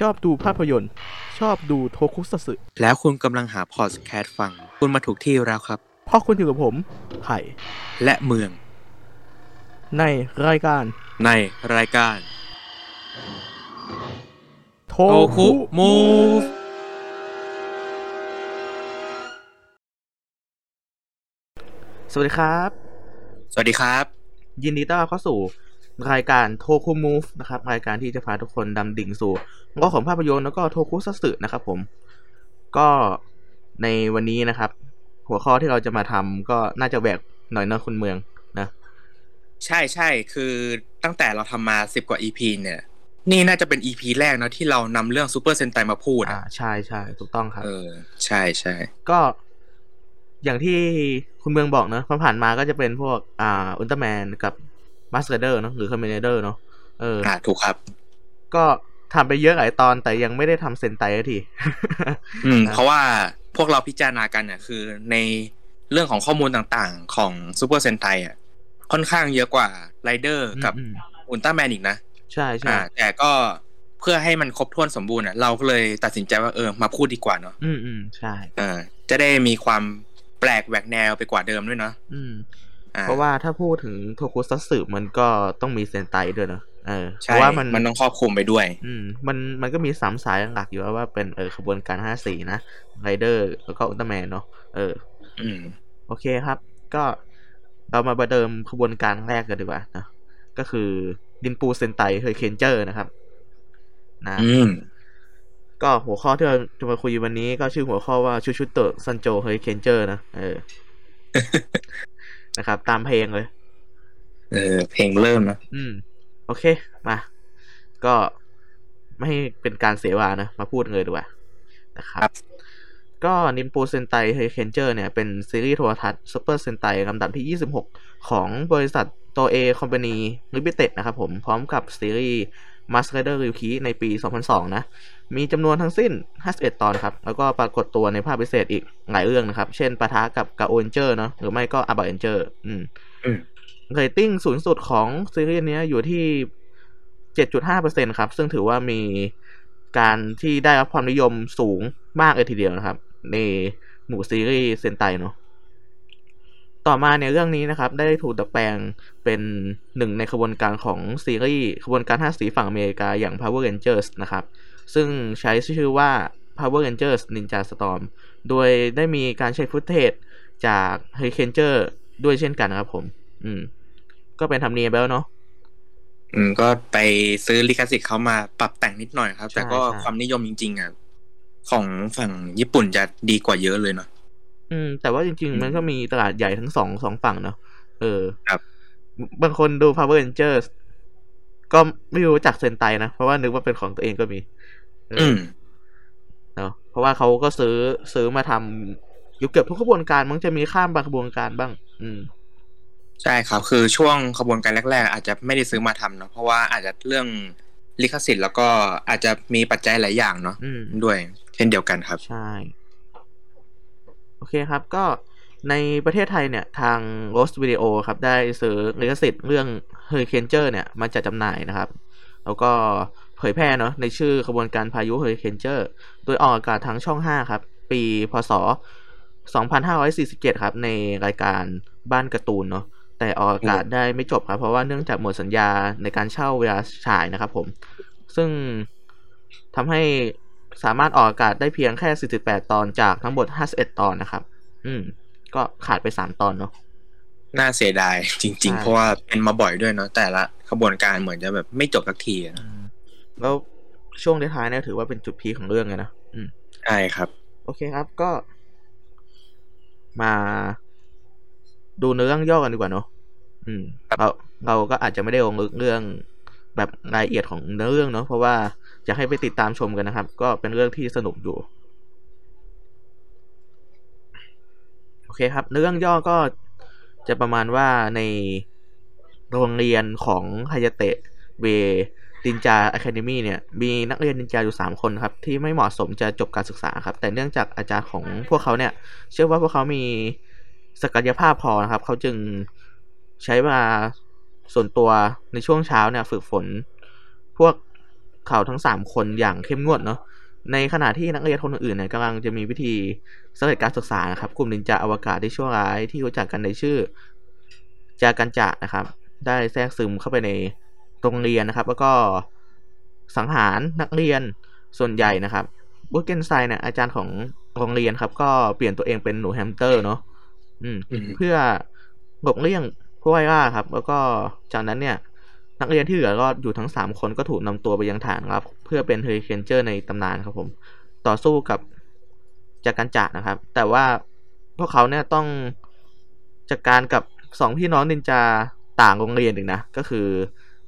ชอบดูภาพยนตร์ ชอบดูโทคุซัตสึแล้วคุณกำลังหาพอดแคสต์ฟัง คุณมาถูกที่แล้วครับ เพราะคุณอยู่กับผมไผ่และเมือง ในรายการ ในรายการ โทโตคุมูฟสวัสดีครับ สวัสดีครับ ยินดีต้อนรับเข้าสู่ รายการโทคุมูฟนะครับรายการที่จะพาทุกคนดำดิ่งสู่โลกของภาพยนตร์แล้วก็โทคุซัตสึนะครับผมก็ในวันนี้นะครับ หัวข้อที่เราจะมาทำก็น่าจะแหวกหน่อยเนอะคุณเมืองนะใช่ใช่คือตั้งแต่เราทำมาสิบกว่า EP เนี่ย นี่น่าจะเป็น EP แรกเนอะที่เรานำเรื่องซูเปอร์เซนไตมาพูดอ่าอะใช่ใช่ถูกต้องครับ เออ ใช่ใช่ก็อย่างที่คุณเมืองบอกเนอะผ่านๆมาก็จะเป็นพวกอ่าอุลตร้าแมนกับ มาสค์ไรเดอร์เนาะหรือคาเมนไรเดอร์เนาะเอออ่าถูกครับ ก็ทำไปเยอะหลายตอนแต่ยังไม่ได้ทำเซนไตสักทีอืมนะเพราะว่าพวกเราพิจารณากันเนี่ยคือในเรื่องของข้อมูลต่างๆ ของซูเปอร์เซนไตอะค่อนข้างเยอะกว่าไรเดอร์กับอืมอุลตร้าแมนอีกนะ ใช่ใช่อ่าแต่ก็เพื่อให้มันครบถ้วนสมบูรณ์อะเราก็เลยตัดสินใจว่าเออมาพูดดีกว่าเนาะอืมอืมใช่เออจะได้มีความแปลกแหวกแนวไปกว่าเดิมด้วยเนาะอืมอ่ เพราะว่าถ้าพูดถึงโทคุซัตสึมันก็ต้องมีเซนไตด้วยเนอะเออเพใช่ราะว่ามันมันต้องครอบคลุมไปด้วย อืมมันมันก็มีสามสายหลักอยู่แล้วว่าเป็นเออขบวนการห้าสีนะไรเดอร์แล้วก็อุลตร้าแมนเนาะเออ อืม โอเคครับ ก็เรามาประเดิมขบวนการแรกกันดีกว่านะก็คือดินปูเซนไตเฮยเคนเจอร์นะครับ นะอืมก็หัวข้อที่เราจะมาคุยวันนี้ก็ชื่อหัวข้อว่าชูชุโตะซันโจเฮยเคนเจอร์นะเออ นะครับ ตามเพลงเลย เออ เพลงเริ่มนะ อืม โอเค มา ก็ไม่ให้เป็นการเสียเวลานะ มาพูดเลยดีกว่านะครับครับ ก็นินปูเซนไตเฮอริเคนเจอร์เนี่ย เป็นซีรีส์โทรทัศน์ซูเปอร์เซนไตลำดับที่ 26 ของบริษัทโตเอ Company Limited นะครับผม พร้อมกับซีรีส์ m a s k r i d e r r y u k i ในปี 2002 นะ มีจำนวนทั้งสิ้น 51 ตอนครับ แล้วก็ปรากฏตัวในภาคพิเศษอีกหลายเรื่องนะครับ เช่นปะทะกับกาโอเรนเจอร์เนาะหรือไม่ก็อาบาเรนเจอร์อืมอืมเรตติ้งสูงสุดของซีรีส์เนี้ยอยู่ที่ 7.5%ครับ ซึ่งถือว่ามีการที่ได้รับความนิยมสูงมากเลยทีเดียวนะครับ ในหมู่ซีรีส์เซนไตเนาะ ต่อมาเนี่ยเรื่องนี้นะครับ ได้ถูกดัดแปลงเป็นหนึ่งในขบวนการของซีรีส์ขบวนการห้าสีฝั่งอเมริกาอย่าง Power Rangers นะครับ ซึ่งใช้ชื่อว่า Power Rangers Ninja Storm โดยได้มีการใช้ฟุตเทจจาก Hurricane ด้วยเช่นกันนะครับผม อืม ก็เป็นธรรมเนียมไปแล้วเนาะอืม ก็ไปซื้อลิขสิทธิ์เขามาปรับแต่งนิดหน่อยครับใช่แต่ก็ใช่ความนิยมจริงๆอะของฝั่งญี่ปุ่นจะดีกว่าเยอะเลยเนาะ อืม แต่ว่าจริงอืมๆมันก็มีตลาดใหญ่ทั้งสองสองฝั่งเนาะเออ ครับ บางคนดู Power Rangers ก็ไม่รู้จักเซนไตนะ เพราะว่านึกว่าเป็นของตัวเองก็มีเอออือมเนาะเพราะว่าเขาก็ซื้อซื้อมาทำอยู่เกือบทุกขบวนการมันจะมีข้ามบางขบวนการบ้าง อืมใช่ครับ คือช่วงขบวนการแรก ๆ อาจจะไม่ได้ซื้อมาทำเนาะเพราะว่าอาจจะเรื่องลิขสิทธิ์แล้วก็อาจจะมีปัจจัยหลายอย่างเนาะอืมด้วย เช่นเดียวกันครับ ใช่ โอเคครับ ก็ในประเทศไทยเนี่ยทาง Rose Video ครับ ได้ซื้อลิขสิทธิ์เรื่อง Hurricane เนี่ยมาจัดจำหน่ายนะครับ แล้วก็เผยแพร่เนาะในชื่อขบวนการพายุ Hurricane โดยออกอากาศทางช่อง 5 ครับ ปีพศ 2547 ครับ ในรายการบ้านการ์ตูนเนาะแต่ออกอากาศได้ไม่จบครับ เพราะว่าเนื่องจากหมดสัญญาในการเช่าเวลาฉายนะครับผม ซึ่งทำให้ สามารถออกอากาศได้เพียงแค่ 48 ตอนจากทั้งหมด 51 ตอนนะครับ อืม ก็ขาดไป 3 ตอนเนาะ น่าเสียดายจริงใช่ๆเพราะว่าเป็นมาบ่อยด้วยเนาะแต่ละขบวนการเหมือนจะแบบไม่จบสักทีอะนะแล้วช่วงท้ายๆเนี่ยถือว่าเป็นจุดพีคของเรื่องเลยนะ อืมใช่ครับ โอเคครับก็ มาดูเนื้อเรื่องย่อกันดีกว่าเนาะ อืมครับเราเราก็อาจจะไม่ได้ลงลึกเรื่องแบบรายละเอียดของเนื้อเรื่องเนาะเพราะว่า อยากให้ไปติดตามชมกันนะครับ ก็เป็นเรื่องที่สนุกอยู่ โอเคครับ เรื่องย่อก็จะประมาณว่าในโรงเรียนของฮายาเตะเวดินจาอะคาเดมีเนี่ย มีนักเรียนนินจาอยู่สามคนครับ ที่ไม่เหมาะสมจะจบการศึกษาครับ แต่เนื่องจากอาจารย์ของพวกเขาเนี่ย เชื่อว่าพวกเขามีศักยภาพพอนะครับ เขาจึงใช้เวลาส่วนตัวในช่วงเช้าเนี่ย ฝึกฝน พวก เขาทั้งสามคนอย่างเข้มงวดเนาะในขณะที่นักเรียนคนอื่นๆเนี่ยกำลังจะมีวิธีสำเร็จการศึกษานะครับ กลุ่มนินจาอวกาศที่ชั่วร้ายที่รู้จักกันในชื่อจากันจะนะครับ ได้แทรกซึมเข้าไปในโรงเรียนนะครับ แล้วก็สังหารนักเรียนส่วนใหญ่นะครับมุเก็นไซเนี่ยอาจารย์ของโรงเรียนครับ ก็เปลี่ยนตัวเองเป็นหนูแฮมสเตอร์เนาะอืมอืมเพื่อหลบเลี่ยงผู้ไล่ล่าครับ แล้วก็จากนั้นเนี่ย นักเรียนที่เหลือรอดอยู่ทั้งสามคนก็ถูกนำตัวไปยังฐานครับ เพื่อเป็นเฮอริเคนเจอร์ในตำนานครับผม ต่อสู้กับจาคันจะนะครับ แต่ว่าพวกเขาเนี่ยต้องจัดการกับสองพี่น้องนินจาต่างโรงเรียนอีกนะ ก็คือ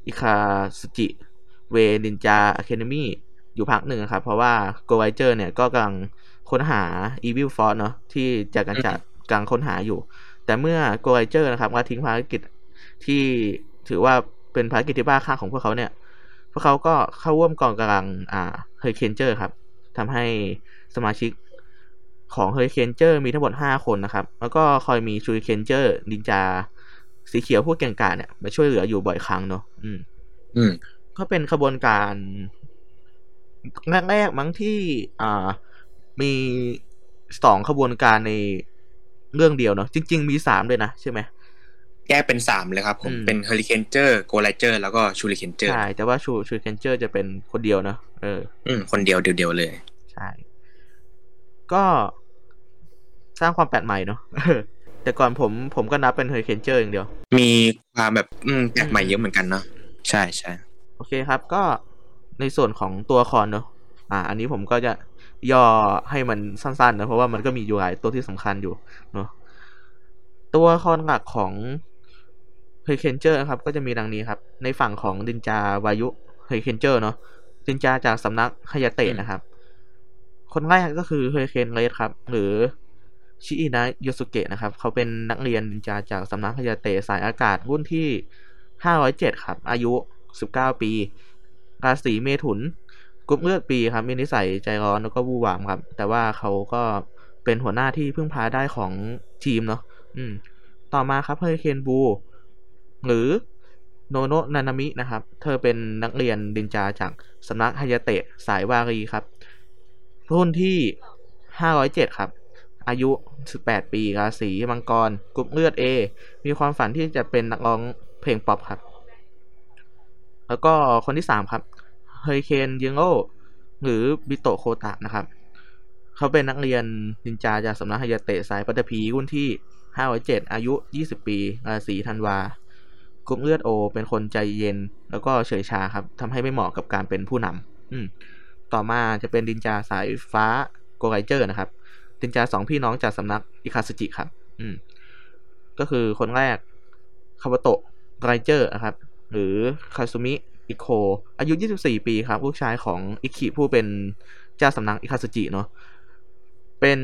อิคาซึจิ Way Ninja Academy อยู่พักหนึ่งครับ เพราะว่าโกไรเจอร์เนี่ยก็กำลังค้นหา Evil Force เนาะที่จาคันจะกำลังค้นหาอยู่ แต่เมื่อโกไรเจอร์นะครับมาทิ้งภารกิจที่ถือว่า เป็นภารกิจที่บ้าคลั่งของพวกเขาเนี่ย พวกเขาก็เข้าร่วมกองกำลังอ่าเฮอริเคนเจอร์ครับทำให้สมาชิกของเฮอริเคนเจอร์มีทั้งหมด 5 คนนะครับ แล้วก็คอยมีชูริเคนเจอร์นินจาสีเขียวพวกเก่งกาจเนี่ยมาช่วยเหลืออยู่บ่อยครั้งเนาะอืม อืมก็เป็นขบวนการแรกๆมั้งที่อ่ามีสองขบวนการในเรื่องเดียวเนาะจริง ๆ มีสามเลยนะใช่ไหม แยกเป็นสามเลยครับผมอืมเป็นเฮอริเคนเจอร์โกไรเจอร์แล้วก็ชูริเคนเจอร์ใช่แต่ว่าชูชูริเคนเจอร์จะเป็นคนเดียวเนาะเออ อืมคนเดียวเดียวๆเลย ใช่ ก็สร้างความแปลกใหม่เนาะแต่ก่อนผมผมก็นับเป็นเฮอริเคนเจอร์อย่างเดียว มีความแบบอืมแปลกใหม่เยอะเหมือนกันเนาะใช่ใช่โอเคครับ ก็ในส่วนของตัวละครเนอะอ่า อันนี้ผมก็จะย่อให้มันสั้นๆนะเพราะว่ามันก็มีอยู่หลายตัวที่สำคัญอยู่เนอะตัวละครหลักของ เฮอริเคนเจอร์ครับก็จะมีดังนี้ครับ ในฝั่งของนินจาวายุเฮอริเคนเจอร์เนาะนินจาจากสำนักฮายาเตะนะครับ คนแรกก็คือ Hurricane Red ครับ หรือชิอินะโยสุเกะนะครับ เขาเป็นนักเรียนดินจาจากสำนักฮายาเตะสายอากาศรุ่นที่ 507 ครับ อายุ 19 ปี ราศีเมถุนกรุ๊ปเลือด B ครับ มีนิสัยใจร้อนแล้วก็วู่วามครับ แต่ว่าเขาก็เป็นหัวหน้าที่พึ่งพาได้ของทีมเนาะอืม ต่อมาครับ Hurricane Blue หรือโนโนะนานามินะครับ เธอเป็นนักเรียนนินจาจากสำนักฮายาเตะสายวารีครับ รุ่นที่ 507 ครับ อายุ 18 ปีราศีมังกรกรุ๊ปเลือด A มีความฝันที่จะเป็นนักร้องเพลงป๊อปครับ แล้วก็คนที่สามครับ Hurricane Yellow หรือบิโตโคตะนะครับ เขาเป็นนักเรียนนินจาจากสำนักฮายาเตะสายปัตตภีรุ่นที่ 507 อายุ 20 ปีราศีธันวา กรุ๊ปเลือด O เป็นคนใจเย็น แล้วก็เฉยชาครับทำให้ไม่เหมาะกับการเป็นผู้นำอืมต่อมาจะเป็นนินจาสายฟ้า Gouraiger นะครับ นินจาสองพี่น้องจากสำนักอิคาซึจิครับอืมก็คือคนแรก Kabuto Raiger นะครับ หรือคาซุมิอิกโกอายุ 24 ปีครับ ลูกชายของอิคิผู้เป็นเจ้าสำนักอิคาซึจิเนาะเป็น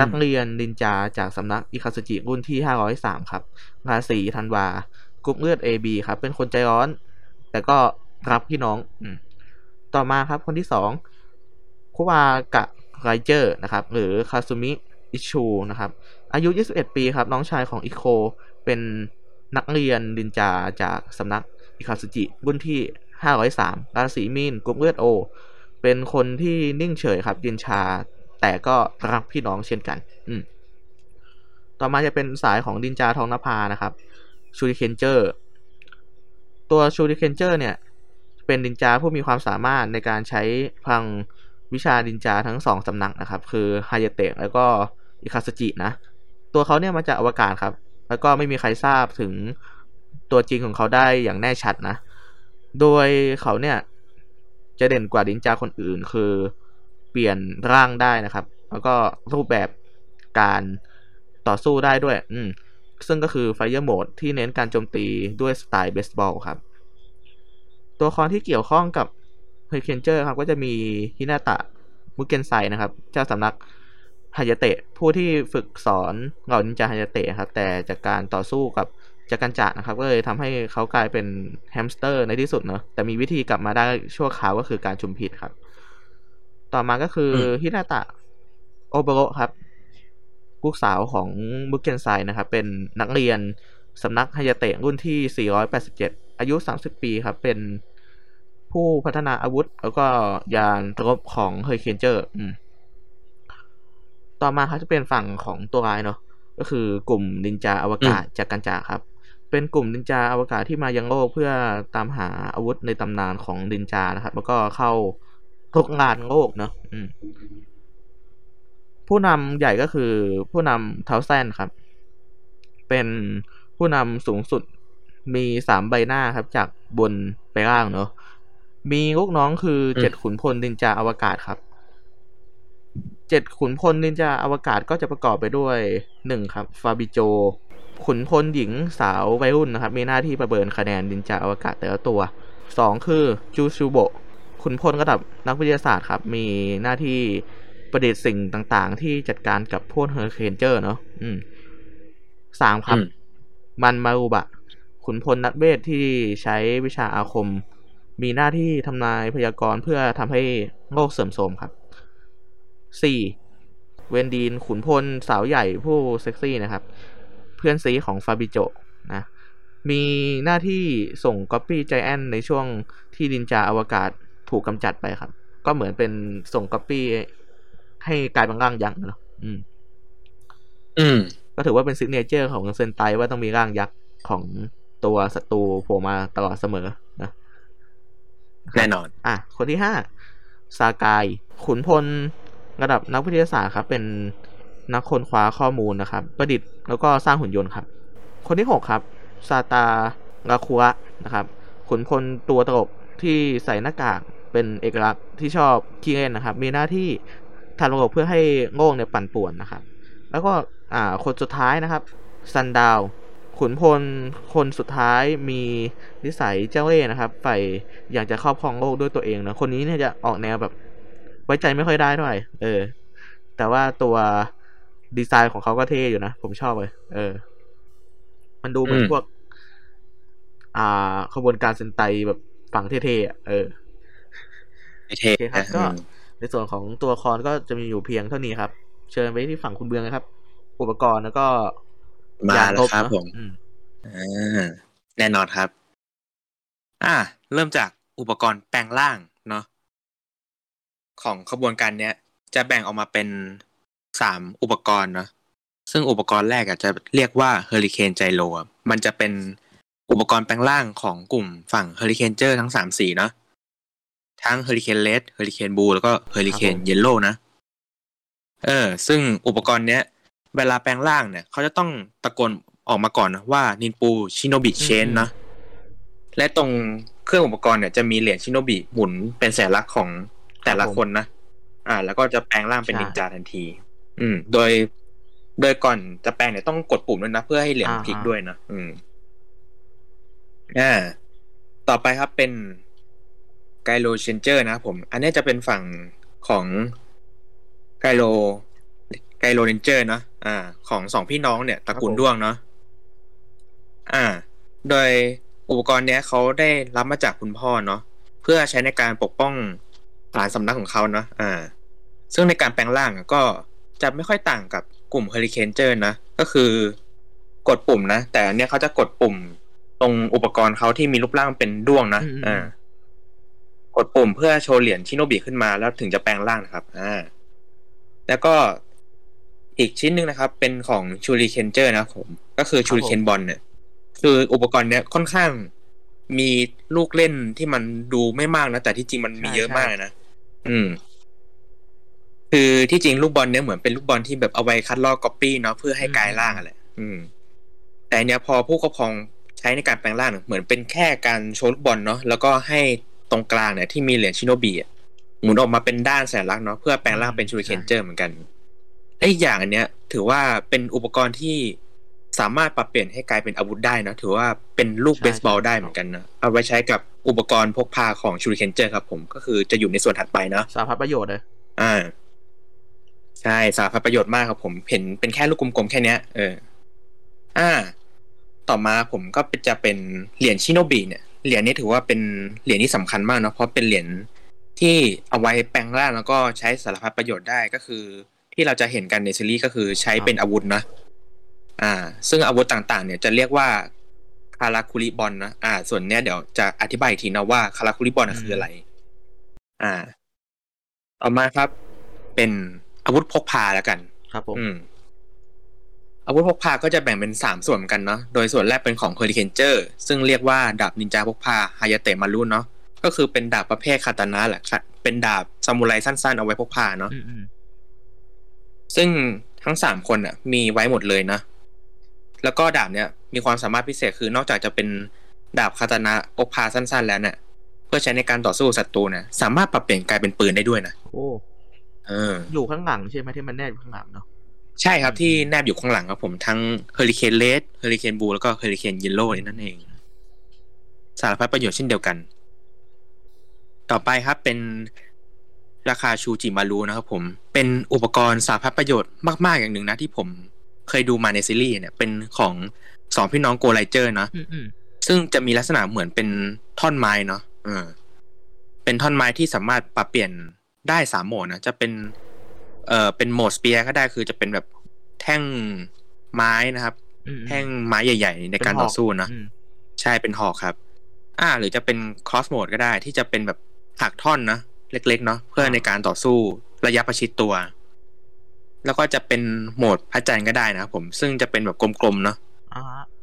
นักเรียนนินจาจากสำนักอิคาซึจิรุ่นที่ 503 ครับราศีธันวา กรุ๊ปเลือด AB ครับ เป็นคนใจร้อน แต่ก็รักพี่น้องอต่อมาครับคนที่สอง Kuwaga Raiger นะครับ หรือคาซุมิอิชชูนะครับ อายุ 21 ปีครับ น้องชายของอิกโก เป็นนักเรียนนินจาจากสำนักอิคาซึจิรุ่นที่ 503 ราศีมีนกรุ๊ปเลือด O เป็นคนที่นิ่งเฉยครับเย็นชา แต่ก็รักพี่น้องเช่นกัน อืมต่อมาจะเป็นสายของนินจาท่องนภานะครับ Shurikenger ตัว Shurikenger เนี่ย เป็นนินจาผู้มีความสามารถในการใช้พลังวิชานินจาทั้งสองสำนักนะครับ คือฮายาเตะแล้วก็อิคาซึจินะ ตัวเขาเนี่ยมาจากอวกาศครับ แล้วก็ไม่มีใครทราบถึงตัวจริงของเขาได้อย่างแน่ชัดนะ โดยเขาเนี่ยจะเด่นกว่าดินจาคนอื่น คือเปลี่ยนร่างได้นะครับ แล้วก็รูปแบบการต่อสู้ได้ด้วย อืม ซึ่งก็คือ Fire Mode ที่เน้นการโจมตีด้วยสไตล์เบสบอลครับ ตัวละครที่เกี่ยวข้องกับเฮอริเคนเจอร์ครับก็จะมีฮินาตะมุเกนไซนะครับ เจ้าสำนักฮายาเตะ ผู้ที่ฝึกสอนเหล่านินจาฮายาเตะครับ แต่จากการต่อสู้กับจากกันจะนะครับ ก็เลยทำให้เขากลายเป็นแฮมสเตอร์ในที่สุดเนอะแต่มีวิธีกลับมาได้ชั่วคราวก็คือการจุมพิตครับ ต่อมาก็คืออมฮินาตะโอโบโระครับ ลูกสาวของมูเก็นไซนะครับ เป็นนักเรียนสำนักฮายาเตะรุ่นที่ 487 อายุ 30 ปีครับ เป็นผู้พัฒนาอาวุธ แล้วก็ยานรบของ Hurricanegerต่อมาครับจะเป็นฝั่งของตัวร้ายเนาะก็คือกลุ่มนินจาอวกาศจากกันจาครับ เป็นกลุ่มนินจาอวกาศที่มายังโลกเพื่อตามหาอาวุธในตำนานของนินจานะครับ แล้วก็เข้าทุกงานโลกเนาะ ผู้นำใหญ่ก็คือผู้นำเทาแซนครับ เป็นผู้นำสูงสุดมีสามใบหน้าครับ จากบนไปล่างเนาะมีลูกน้องคือเจ็ดขุนพลนินจาอวกาศครับเจ็ดขุนพลนินจาอวกาศก็จะประกอบไปด้วยหนึ่งครับฟาบิโจ ขุนพลหญิงสาววัยรุ่นนะครับ มีหน้าที่ประเมินคะแนนนินจาอวกาศแต่ละตัวสองคือจูซูโบขุนพลระดับนักวิทยาศาสตร์ครับ มีหน้าที่ ประดิษฐ์สิ่งต่างๆ ที่จัดการกับพวก Hurricaneger เนาะอืมสามครับ มันมารุบะ ขุนพลนักเวทที่ใช้วิชาอาคม มีหน้าที่ทำนายพยากรณ์เพื่อทำให้โลกเสื่อมโทรมครับสี่เวนดีนุขุนพลสาวใหญ่ผู้เซ็กซี่นะครับ เพื่อนซี้ของฟาบิโจนะมีหน้าที่ส่ง copy giant ในช่วงที่นินจาอวกาศถูกกำจัดไปครับ ก็เหมือนเป็นส่งก๊อปปี้ ให้กลายเป็นร่างยักษ์เนาะอืม อืม ก็ถือว่าเป็น signature ของเซนไตว่าต้องมีร่างยักษ์ของตัวศัตรูโผล่มาตลอดเสมอนะแน่นอน อะ คนที่ห้าซากาย ขุนพลระดับนักวิทยาศาสตร์ครับ เป็นนักค้นคว้าข้อมูลนะครับ ประดิษฐ์แล้วก็สร้างหุ่นยนต์ครับ คนที่หกครับซาตาราคุระนะครับ ขุนพลตัวตลกที่ใส่หน้ากากเป็นเอกลักษณ์ที่ชอบขี้เล่นนะครับ มีหน้าที่ ทำระบบเพื่อให้โง่เนี่ยปั่นป่วนนะครับ แล้วก็อ่าคนสุดท้ายนะครับซันดาวขุนพลคนสุดท้ายมีนิสัยเจ้าเล่ห์นะครับใฝ่อยากจะครอบครองโลกด้วยตัวเองนะคนนี้เนี่ยจะออกแนวแบบ ไว้ใจไม่ค่อยได้เท่าไหร่เออ แต่ว่าตัวดีไซน์ของเขาก็เท่อยู่นะ ผมชอบเลย เออ มันดูเหมือนพวก อ่าขบวนการเซนไตแบบฝั่งเท่ๆอะเออเท่ครับก็ ในส่วนของตัวคอนก็จะมีอยู่เพียงเท่านี้ครับ เชิญไปที่ฝั่งคุณเบืองนะครับ อุปกรณ์แล้วก็มาแล้วครับผมอ่าแน่นอนครับ อ่า เริ่มจากอุปกรณ์แปลงร่างเนาะของขบวนการเนี้ย จะแบ่งออกมาเป็นสามอุปกรณ์เนาะซึ่งอุปกรณ์แรกอะจะเรียกว่า Hurricane Gyro มันจะเป็นอุปกรณ์แปลงร่างของกลุ่มฝั่ง Hurricaneger ทั้งสามสีเนาะ ทั้ง Hurricane Red Hurricane Blue แล้วก็ Hurricane Yellow นะ เออ ซึ่งอุปกรณ์เนี้ย เวลาแปลงร่างเนี่ย เขาจะต้องตะโกนออกมาก่อนนะว่า忍風シノビチェンジนะ และตรงเครื่องอุปกรณ์เนี่ยจะมีเหรียญชิโนบิหมุนเป็นสลักของแต่ละคนนะ อ่า แล้วก็จะแปลงร่างเป็นนินจาทันที อืม โดย โดยก่อนจะแปลงเนี่ยต้องกดปุ่มด้วยนะ เพื่อให้เหรียญพลิกด้วยนะ อืม อ่า ต่อไปครับเป็น Gourai Changer นะผม อันนี้จะเป็นฝั่งของ Gourai Gouraiger เนาะอ่า ของสองพี่น้องเนี่ยตระกูลด้วงเนาะอ่า โดยอุปกรณ์เนี้ยเขาได้รับมาจากคุณพ่อเนาะเพื่อใช้ในการปกป้องฐานสำนักของเขาเนาะอ่า ซึ่งในการแปลงร่างก็จะไม่ค่อยต่างกับกลุ่ม Hurricaneger นะ ก็คือกดปุ่มนะ แต่เนี้ยเขาจะกดปุ่มตรงอุปกรณ์เขาที่มีรูปร่างเป็นด้วงนะอ่า กดปุ่มเพื่อโชว์เหรียญชิโนบิขึ้นมาแล้วถึงจะแปลงร่างนะครับอ่าแล้วก็อีกชิ้นหนึ่งนะครับ เป็นของ Shurikenger นะผม ก็คือ Shuriken Ball เนี่ย คืออุปกรณ์เนี้ยค่อนข้างมีลูกเล่นที่มันดูไม่มากนะ แต่ที่จริงมันมีเยอะมากนะ อืม คือที่จริงลูกบอลเนี้ยเหมือนเป็นลูกบอลที่แบบเอาไว้คัดลอกก๊อปปี้เนาะเพื่อให้กลายร่างอะไรอืม แต่เนี้ยพอผู้ครอบครองใช้ในการแปลงร่างเหมือนเป็นแค่การโชว์ลูกบอลเนาะแล้วก็ให้ ตรงกลางเนี่ยที่มีเหรียญชิโนบีหมุนออกมาเป็นด้านแสนลักเนาะเพื่อแปลงร่างเป็นชูริเคนเจอร์เหมือนกันไอ้อย่างอันเนี้ย ถือว่าเป็นอุปกรณ์ที่สามารถปรับเปลี่ยนให้กลายเป็นอาวุธได้นะถือว่าเป็นลูกเบสบอลได้เหมือนกันนะเอาไว้ใช้กับอุปกรณ์พกพาของชูริเคนเจอร์ครับผมก็คือจะอยู่ในส่วนถัดไปเนาะสาพัดประโยชน์เลยอ่าใช่สาพัดประโยชน์มากครับผมเห็นเป็นแค่ลูกกลมๆแค่เนี้ยเออ อ่า ต่อมาผมก็จะเป็นเหรียญชิโนบิเนี่ย เหรียญนี้ถือว่าเป็นเหรียญที่สำคัญมากเนาะเพราะเป็นเหรียญที่เอาไว้แปลงร่างแล้วก็ใช้สารพัดประโยชน์ได้ก็คือ ที่เราจะเห็นกันในซีรีส์ก็คือใช้เป็นอาวุธนะอ่า ซึ่งอาวุธต่างๆ เนี่ยจะเรียกว่าคาราคุริบอลนะอ่า ส่วนเนี้ยเดี๋ยวจะอธิบายอีกทีนะว่าคาราคุริบอลคืออะไร อ่า ต่อมาครับ เป็นอาวุธพกพาแล้วกัน ครับผม อืมอาวุธพกพาก็จะแบ่งเป็นสามส่วนกันเนาะ โดยส่วนแรกเป็นของเฮอริเคนเจอร์ซึ่งเรียกว่าดาบนินจาพกพาฮายาเตะมารุเนาะ ก็คือเป็นดาบประเภทคาตานะแหละเป็นดาบซามูไรสั้นๆ เอาไว้พกพาเนาะ ซึ่งทั้งสามคนอะ มีไว้หมดเลยนะ แล้วก็ดาบเนี้ยมีความสามารถพิเศษคือนอกจากจะเป็นดาบคาตานะพกพาสั้น ๆ แล้วเนี่ยเพื่อใช้ในการต่อสู้ศัตรูเนี่ยสามารถปรับเปลี่ยนกลายเป็นปืนได้ด้วยนะ โอ้ เออ อยู่ข้างหลังใช่ไหมที่มันแนบอยู่ข้างหลังเนาะ ใช่ครับที่แนบอยู่ข้างหลังครับผมทั้ง Hurricane Red Hurricane Blue แล้วก็ Hurricane Yellow นั่นเอง สารพัดประโยชน์เช่นเดียวกัน ต่อไปครับเป็นอิคาซูจิมารูนะครับผมเป็นอุปกรณ์สารพัดประโยชน์มาก ๆ อย่างหนึ่งนะที่ผมเคยดูมาในซีรีส์เนี่ยเป็นของสองพี่น้องโกไรเจอร์เนาะซึ่งจะมีลักษณะเหมือนเป็นท่อนไม้เนาะเออเป็นท่อนไม้ที่สามารถปรับเปลี่ยนได้สามโหมดนะจะเป็น เอ่อเป็นโหมด spear ก็ได้คือจะเป็นแบบแท่งไม้นะครับแท่งไม้ใหญ่ ๆ ในการต่อสู้นะใช่เป็นหอกครับ อ่า หรือจะเป็น cross โหมดก็ได้ที่จะเป็นแบบหักท่อนนะเล็ก ๆ เนาะเพื่อในการต่อสู้ระยะประชิดตัว แล้วก็จะเป็นโหมดพระจันทร์ก็ได้นะครับผมซึ่งจะเป็นแบบกลมๆเนาะ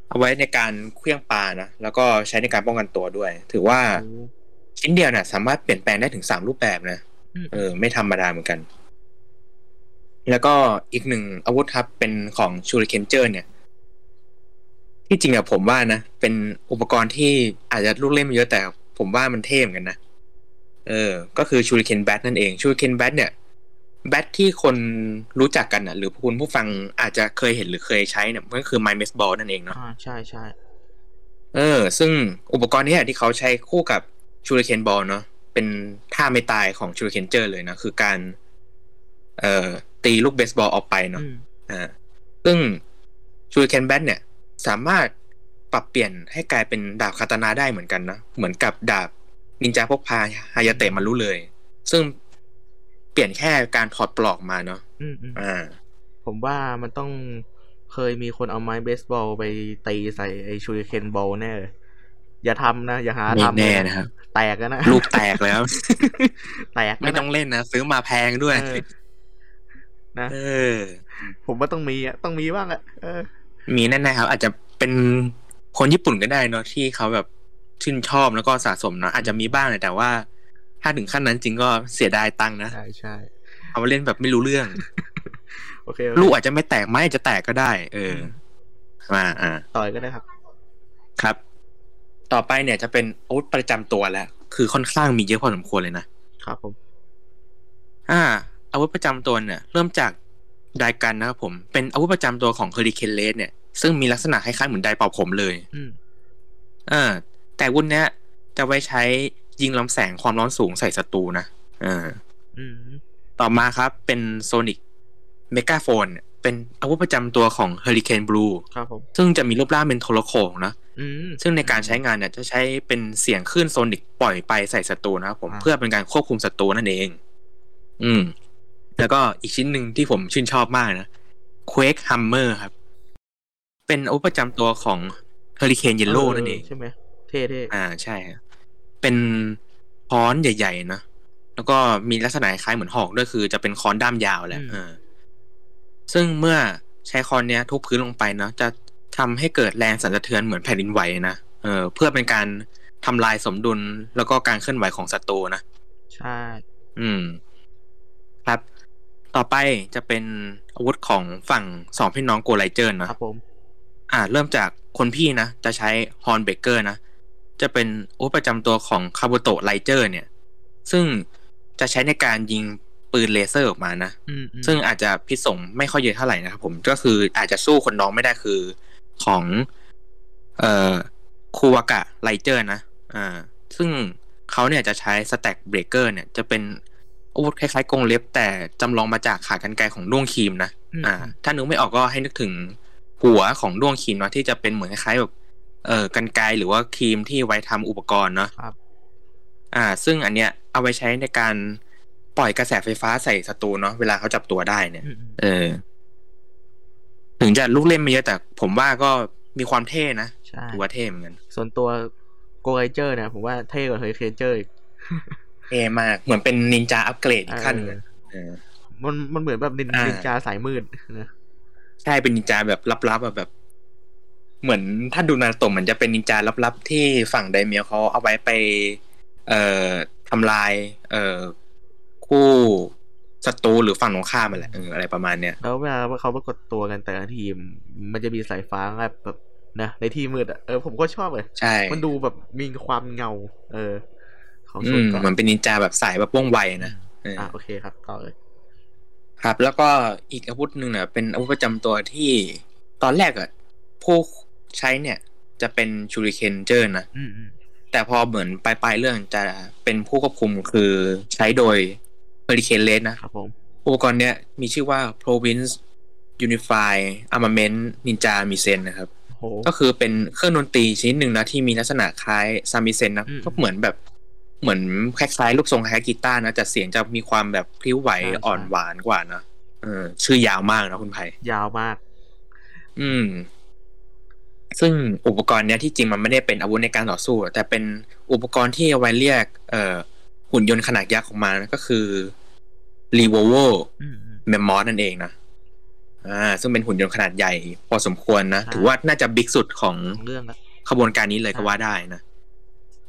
เอาไว้ในการเคลื่องปลานะแล้วก็ใช้ในการป้องกันตัวด้วย ถือว่าชิ้นเดียวเนี่ยสามารถเปลี่ยนแปลงได้ถึงสามรูปแบบนะเออ ไม่ธรรมดาเหมือนกัน แล้วก็อีกหนึ่งอาวุธครับเป็นของชูริเคนเจอร์เนี่ย ที่จริงอะผมว่านะ เป็นอุปกรณ์ที่อาจจะลูกเล่นมเยอะแต่ผมว่ามันเท่เหมือนกันนะ เออ ก็คือชูริเคนแบทนั่นเองชูริเคนแบทเนี่ยแบทที่คนรู้จักกันอะ หรือคุณผู้ฟังอาจจะเคยเห็นหรือเคยใช้เนี่ยก็คือไมเมสบอลนั่นเองเนาะอ่าใช่ใช่เออ ซึ่งอุปกรณ์นี้ที่เขาใช้คู่กับชูริเคนบอลเนาะเป็นท่าไม่ตายของชูริเคนเจอร์เลยนะ คือการ เอ่อตีลูกเบสบอลออกไปเนาะอ่าซึ่งชูเคนแบทเนี่ย สามารถปรับเปลี่ยนให้กลายเป็นดาบคาตานาได้เหมือนกันนะเหมือนกับดาบนินจาพกพาฮายาเตะมารู้เลย ซึ่งเปลี่ยนแค่การถอดปลอกมาเนาะอ่า ผมว่ามันต้องเคยมีคนเอาไม้เบสบอลไปตีใส่ไอชูเคนบอลแน่อย่าทำนะ อย่าหาทำแน่นะครับ แตกนะ ลูกแตกแล้ว แตกไม่ต้องเล่นนะ ซื้อมาแพงด้วย นะเออ ผมว่าต้องมีอะต้องมีบ้างอะเออ มีแน่ๆครับ อาจจะเป็นคนญี่ปุ่นก็ได้เนาะที่เขาแบบชื่นชอบแล้วก็สะสมเนาะอาจจะมีบ้างแต่ว่า ถ้าถึงขั้นนั้นจริงก็เสียดายตังค์นะใช่ใช่เอามาเล่นแบบไม่รู้เรื่องโอเคลูกอาจจะไม่แตกไม้จะแตกก็ได้ เออมาอ่าต่อยก็ได้ครับ ครับ ต่อไปเนี่ยจะเป็นอาวุธประจำตัวแล้ว คือค่อนข้างมีเยอะพอสมควรเลยนะครับผม อ่า อาวุธประจำตัวเนี่ยเริ่มจาก Dry Gun นะครับผม เป็นอาวุธประจำตัวของ Hurricane Red เนี่ยซึ่งมีลักษณะคล้ายๆเหมือนไดร์เป่าผมเลยอืมอ่าแต่วุ้นเนี้ยจะไว้ใช้ยิงลำแสงความร้อนสูงใส่ศัตรูนะอ่าต่อมาครับเป็น Sonic Megaphone เป็นอาวุธประจำตัวของ Hurricane Blue ครับผมซึ่งจะมีรูปร่างเป็นโทรโขงนะซึ่งในการใช้งานเนี่ยจะใช้เป็นเสียงคลื่นโซนิกปล่อยไปใส่ศัตรูนะครับผมเพื่อเป็นการควบคุมศัตรูนั่นเอง อืม แล้วก็อีกชิ้นหนึ่งที่ผมชื่นชอบมากนะ Quake Hammer ครับ เป็นอาวุธประจำตัวของ Hurricane Yellow นั่นเองใช่ไหมเท่ๆอ่าใช่ เป็นค้อนใหญ่ๆนะแล้วก็มีลักษณะคล้ายเหมือนหอกด้วยคือ จะเป็นค้อนด้ามยาวแหละซึ่งเมื่อใช้ค้อนเนี้ยทุบพื้นลงไปเนาะจะทำให้เกิดแรงสั่นสะเทือนเหมือนแผ่นดินไหวนะเออ เพื่อเป็นการทำลายสมดุลแล้วก็การเคลื่อนไหวของศัตรูนะใช่ อืม ครับ ต่อไปจะเป็นอาวุธของฝั่งสองพี่น้องโกไรเจอร์นะครับผม อ่า เริ่มจากคนพี่นะ จะใช้ Horn Breaker นะ จะเป็นอาวุธประจำตัวของคาบุโตะไรเจอร์ เนี่ย ซึ่งจะใช้ในการยิงปืนเลเซอร์ออกมานะ ซึ่งอาจจะพิษสงไม่ค่อยเยอะเท่าไหร่นะครับผม ก็คืออาจจะสู้คนน้องไม่ได้คือของ เอ่อคูวากะไลเจอร์นะ อ่า ซึ่งเขาเนี่ยจะใช้สแต็กเบรกเกอร์เนี่ยจะเป็น อาวุธคล้ายๆกรงเล็บ แต่จำลองมาจากขากรรไกรของด้วงครีมนะอ่า ถ้านึกไม่ออกก็ให้นึกถึงหัวของด้วงครีมเนาะที่จะเป็นเหมือนคล้ายๆแบบเอ่อกรรไกรหรือว่าครีมที่ไว้ทำอุปกรณ์เนาะครับ อ่า ซึ่งอันเนี้ยเอาไว้ใช้ในการปล่อยกระแสไฟฟ้าใส่ศัตรูเนาะเวลาเขาจับตัวได้เนี่ย เออ ถึงจะลูกเล่นไม่เยอะแต่ผมว่าก็มีความเท่นะถือว่าเท่เหมือนกัน ส่วนตัวโกไรเจอร์เนี่ยผมว่าเท่กว่าเฮอริเคนเจอร์อีก เท่มาก เหมือนเป็นนินจาอัปเกรดอีกขั้นนึงมันมันเหมือนแบบนินนินจาสายมืดนะใช่เป็นนินจาแบบลับๆแบบ เหมือนถ้าดูนาโตะมันจะเป็นนินจาลับๆ ที่ฝั่งไดเมียวเขาเอาไว้ไป เอ่อทำลาย เอ่อคู่ศัตรูหรือฝั่งตรงข้ามมาแหละอะไรประมาณเนี้ยแล้วเวลาเขาปรากฏตัวกันแต่ละทีม มันจะมีสายฟ้าแบบแบบนะในที่มืดอะเออผมก็ชอบเลยใช่ มันดูแบบมีความเงา เออ ของสุดเหมือนเป็นนินจาแบบสายแบบว่องไวนะอ่าโอเคครับต่อเลยครับ แล้วก็อีกอาวุธหนึ่งเนี่ยเป็นอาวุธประจำตัวที่ตอนแรกอะผู้ใช้เนี่ย จะเป็นชูริเคนเจอร์นะแต่พอเหมือนปลายๆเรื่องจะเป็นผู้ควบคุมคือใช้โดยเฮอริเคนเลสนะครับผมอุปกรณ์เนี้ยมีชื่อว่า Province Unify Armament Ninja m i s e n นะครับก็คือเป็นเครื่องดนตรีชนิดหนึ่งนะที่มีลักษณะคล้ายซามิเซนนะก็เหมือนแบบ เหมือนคล้ายๆลูกทรงคล้ายกีตาร์นะแต่เสียงจะมีความแบบพลิ้วไหวอ่อนหวานกว่านะเออ ชื่อยาวมากนะคุณไผ่ยาวมาก อืม ซึ่งอุปกรณ์เนี้ยที่จริงมันไม่ได้เป็นอาวุธในการต่อสู้ แต่เป็นอุปกรณ์ที่เอาไว้เรียก เอ่อ หุ่นยนต์ขนาดยักษ์ของมันก็คือรีโวโวเมมมอสนั่นเองนะอ่า ซึ่งเป็นหุ่นยนต์ขนาดใหญ่ พอสมควรนะ ถือว่าน่าจะ big สุดของเรื่องขบวนการนี้เลยก็ว่าได้นะ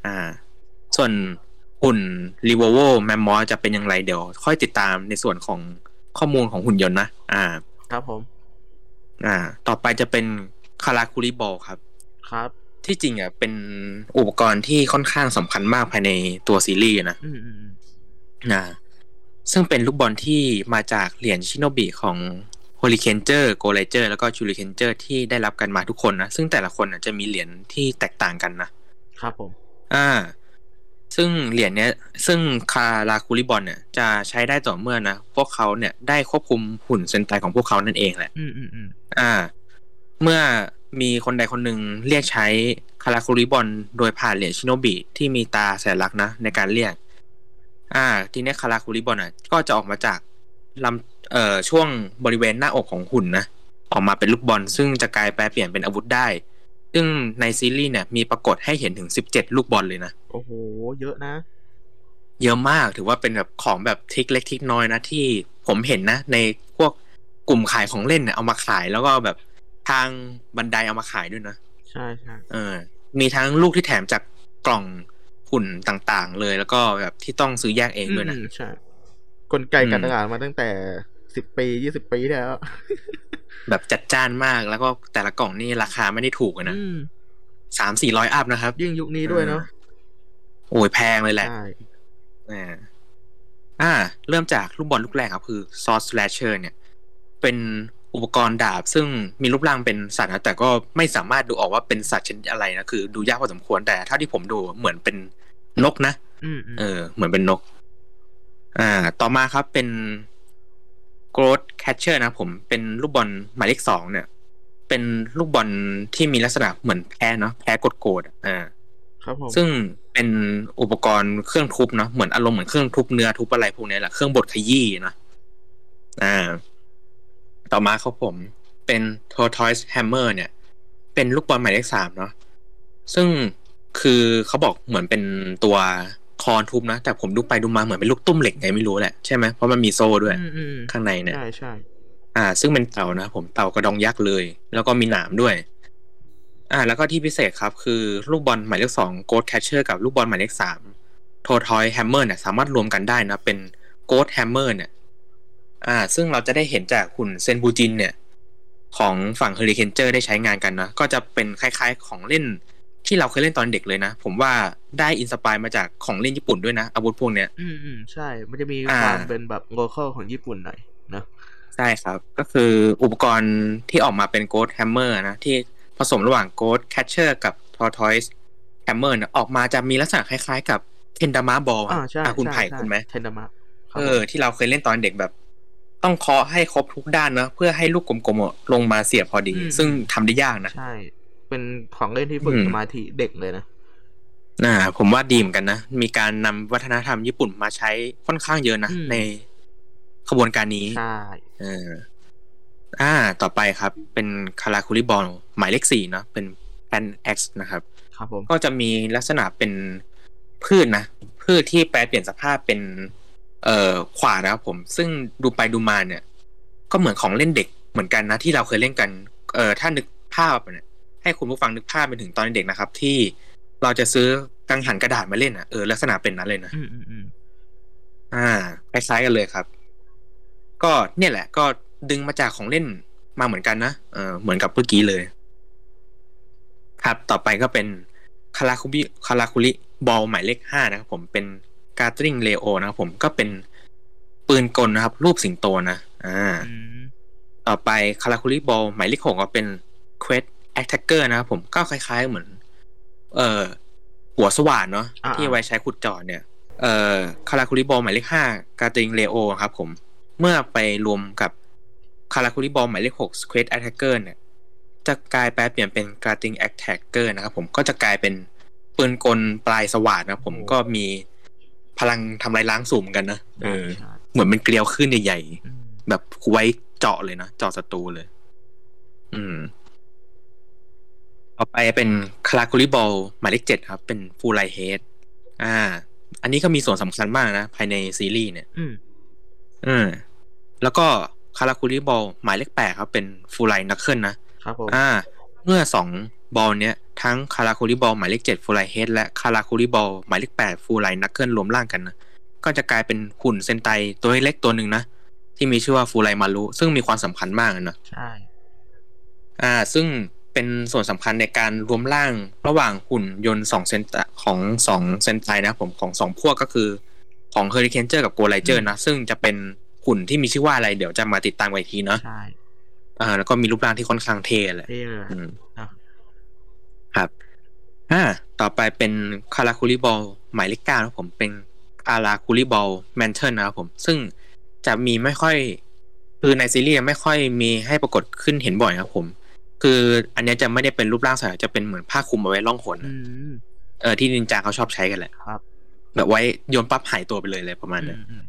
อ่า ส่วนหุ่นรีโวโวแมมมอสจะเป็นอย่างไรเดี๋ยว ค่อยติดตามในส่วนของข้อมูลของหุ่นยนต์นะ อ่า ครับผม อ่า ต่อไปจะเป็นคาราคูริบอลครับ ครับ ที่จริงอะเป็นอุปกรณ์ที่ค่อนข้างสำคัญมากภายในตัวซีรีส์นะนะซึ่งเป็นลูกบอลที่มาจากเหรียญชิโนบิของเฮอริเคนเจอร์โกไรเจอร์แล้วก็ชูริเคนเจอร์ที่ได้รับกันมาทุกคนนะ ซึ่งแต่ละคนจะมีเหรียญที่แตกต่างกันนะ ครับผม อ่า ซึ่งเหรียญเนี้ยซึ่งคาราคูริบอลเนี่ยจะใช้ได้ต่อเมื่อนะพวกเขาเนี่ยได้ควบคุมหุ่นเซนไตของพวกเขานั่นเองแหละ อืมอืมอืมอ่า เมื่อมีคนใดคนหนึ่งเรียกใช้คาราคูริบอลโดยผ่านเหรียญชิโนบิที่มีตาแสนลักนะในการเรียก อ่า ทีนี้คาราคูริบอลอะก็จะออกมาจากลำเอ่อช่วงบริเวณหน้าอกของหุ่นนะออกมาเป็นลูกบอลซึ่งจะกลายแปลเปลี่ยนเป็นอาวุธได้ ซึ่งในซีรีส์เนี่ยมีปรากฏให้เห็นถึงสิบเจ็ดลูกบอลเลยนะ โอ้โห เยอะนะ เยอะมากถือว่าเป็นแบบของแบบทิกเล็กทิกน้อยนะที่ผมเห็นนะ ในพวกกลุ่มขายของเล่นเนี่ยเอามาขายแล้วก็แบบทางบันไดเอามาขายด้วยนะ ใช่ใช่เออ มีทั้งลูกที่แถมจากกล่องหุ่นต่างๆ เลยแล้วก็แบบที่ต้องซื้อแยกเองด้วยนะใช่กลไกการตลาดมาตั้งแต่สิบปียี่สิบปีแล้ว แบบจัดจ้านมากแล้วก็แต่ละกล่องนี่ราคาไม่ได้ถูกนะสามสี่ร้อย up นะครับ ยิ่งยุคนี้ด้วยเนาะโอ้ยแพงเลยแหละอ่า เริ่มจากลูกบอลลูกแรกครับคือ Sword Slasher เนี่ย เป็นอุปกรณ์ดาบ ซึ่งมีรูปร่างเป็นสัตว์นะแต่ก็ไม่สามารถดูออกว่าเป็นสัตว์ชนิดอะไรนะคือ ดูยากพอสมควรแต่เท่าที่ผมดูเหมือนเป็นนกนะเออ เหมือนเป็นนก อ่า ต่อมาครับเป็น Goat Crusher นะผมเป็นลูกบอลหมายเลขสองเนี่ย เป็นลูกบอลที่มีลักษณะเหมือนแพะเนาะแพะก็ goat อ่าครับผมซึ่งเป็นอุปกรณ์เครื่องทุบเนาะเหมือนอารมณ์เหมือนเครื่องทุบเนื้อทุบอะไรพวกนี้แหละเครื่องบดขยี้นะอ่า ต่อมาครับผม เป็น Tortoise Hammer เนี่ย เป็นลูกบอลหมายเลขสามเนาะซึ่งคือเขาบอกเหมือนเป็นตัว ค้อนทุบนะ แต่ผมดูไปดูมาเหมือนเป็นลูกตุ้มเหล็กไงไม่รู้แหละใช่ไหมเพราะมันมีโซ่ด้วยข้างในเนี่ยใช่ใช่อ่า ซึ่งเป็นเต่านะผมเต่ากระดองยักษ์เลย แล้วก็มีหนามด้วย อ่า แล้วก็ที่พิเศษครับ คือลูกบอลหมายเลขสอง Goat Crusher กับลูกบอลหมายเลขสาม Tortoise Hammer เนี่ยสามารถรวมกันได้นะ เป็น Goat Hammer เนี่ย อ่า ซึ่งเราจะได้เห็นจากหุ่นเซนปูจินเนี่ย ของฝั่งเฮอริเคนเจอร์ได้ใช้งานกันนะก็จะเป็นคล้ายๆของเล่น ที่เราเคยเล่นตอนเด็กเลยนะ ผมว่าได้ inspire มาจากของเล่นญี่ปุ่นด้วยนะ อาวุธพวกเนี้ย อืมอืมใช่ มันจะมีความเป็นแบบ local ของญี่ปุ่นหน่อยนะใช่ครับ ก็คืออุปกรณ์ที่ออกมาเป็น Goat Hammer นะ ที่ผสมระหว่าง Goat Crusher กับ Tortoise Hammer เนี่ยออกมาจะมีลักษณะคล้ายๆ กับเคนดามะบอลอ่าใช่คุณไผ่คุณไหมเคนดามะเออ ที่เราเคยเล่นตอนเด็กแบบ ต้องเคาะให้ครบทุกด้านเนะเพื่อให้ลูกกลมๆลงมาเสียบพอดี ซึ่งทำได้ยากนะใช่ เป็นของเล่นที่ฝึกสมาธิเด็กเลยนะน่าผมว่าดีเหมือนกันนะ มีการนำวัฒนธรรมญี่ปุ่นมาใช้ค่อนข้างเยอะนะ ในขบวนการนี้ใช่เอออ่า ต่อไปครับ เป็นคาราคุริบอลหมายเลขสี่เนาะเป็น p l a n X นะครับ ครับผมก็จะมีลักษณะเป็นพืชนะ พืชที่แปลเปลี่ยนสภาพเป็น เอ่อขวานะครับผม ซึ่งดูไปดูมาเนี่ย ก็เหมือนของเล่นเด็กเหมือนกันนะ ที่เราเคยเล่นกัน เอ่อถ้านึกภาพเนี่ย ให้คุณผู้ฟังนึกภาพไปถึงตอนเด็กนะครับ ที่เราจะซื้อกังหันกระดาษมาเล่นอะเออลักษณะเป็นนั้นเลยนะอืมอืมอืมอ่าคล้ายๆกันเลยครับ ก็เนี่ยแหละ ก็ดึงมาจากของเล่นมาเหมือนกันนะเออเหมือนกับเมื่อกี้เลย ครับต่อไปก็เป็นคาราคุริคาราคุริบอลหมายเลขห้านะครับผมเป็น Gatling Leo นะครับผมก็เป็นปืนกลนะครับ รูปสิงโตนะอ่าอืมต่อไปคาราคุริบอลหมายเลขหกก็เป็น Squid Attacker นะครับผมก็คล้าย ๆ เหมือน เอ่อหัวสว่านเนาะที่ไว้ใช้ขุดเจาะเนี่ย เอ่อคาราคุริบอลหมายเลขห้า Gatling Leo ครับผมเมื่อไปรวมกับคาราคุริบอลหมายเลขหก Squid Attacker เนี่ย จะกลายแปลเปลี่ยนเป็น Gatling Attacker นะครับผมก็จะกลายเป็นปืนกลปลายสว่านนะครับผมก็มีพลังทำลายล้างสูงเหมือนกันนะเออใช่เหมือนเป็นเกลียวขึ้นใหญ่ๆอืมแบบไว้เจาะเลยนะเจาะศัตรูเลย อืม ต่อไปเป็นคาราคุริบอลหมายเลขเจ็ดครับ เป็นฟูไร Head อ่า อันนี้ก็มีส่วนสำคัญมากนะ ภายในซีรีส์เนี่ย อืมอืมแล้วก็คาราคุริบอลหมายเลขแปดครับ เป็นฟูไล Knuckle นะครับผมอ่า เมื่อสองบอลเนี้ยทั้งคาราคุริบอลหมายเลขเจ็ดฟูไล Head และคาราคุริบอลหมายเลขแปดฟูไล Knuckle รวมร่างกันนะก็จะกลายเป็นหุ่นเซนไตตัวเล็กตัวหนึ่งนะ ที่มีชื่อว่าฟูไลมารุซึ่งมีความสำคัญมากนะใช่ อ่า ซึ่ง เป็นส่วนสำคัญในการรวมร่างระหว่างหุ่นยนต์สองเซนตของสองเซนไตนะครับผมของสองพวกก็คือของเฮอริเคนเจอร์กับโกไลเจอร์นะซึ่งจะเป็นหุ่นที่มีชื่อว่าอะไรเดี๋ยวจะมาติดตามกันอีกทีเนาะใช่อ่าแล้วก็มีรูปร่างที่ค่อนข้างเท่แหละเท่เลยอืมอะครับอ่าต่อไปเป็นคาราคุริบอลหมายเลขเก้านะครับผมเป็นคาราคุริบอล Mantle นะครับผมซึ่งจะมีไม่ค่อยคือในซีรีส์ไม่ค่อยมีให้ปรากฏขึ้นเห็นบ่อยครับผม คืออันเนี้ยจะไม่ได้เป็นรูปร่างสายจะเป็นเหมือนผ้าคลุมเอาไว้ล่องหนอืนะมเออที่นินจาเขาชอบใช้กันแหละครับ แบบไว้โยนปั๊บหายตัวไปเลยอะไรประมาณอืนั้นมอืม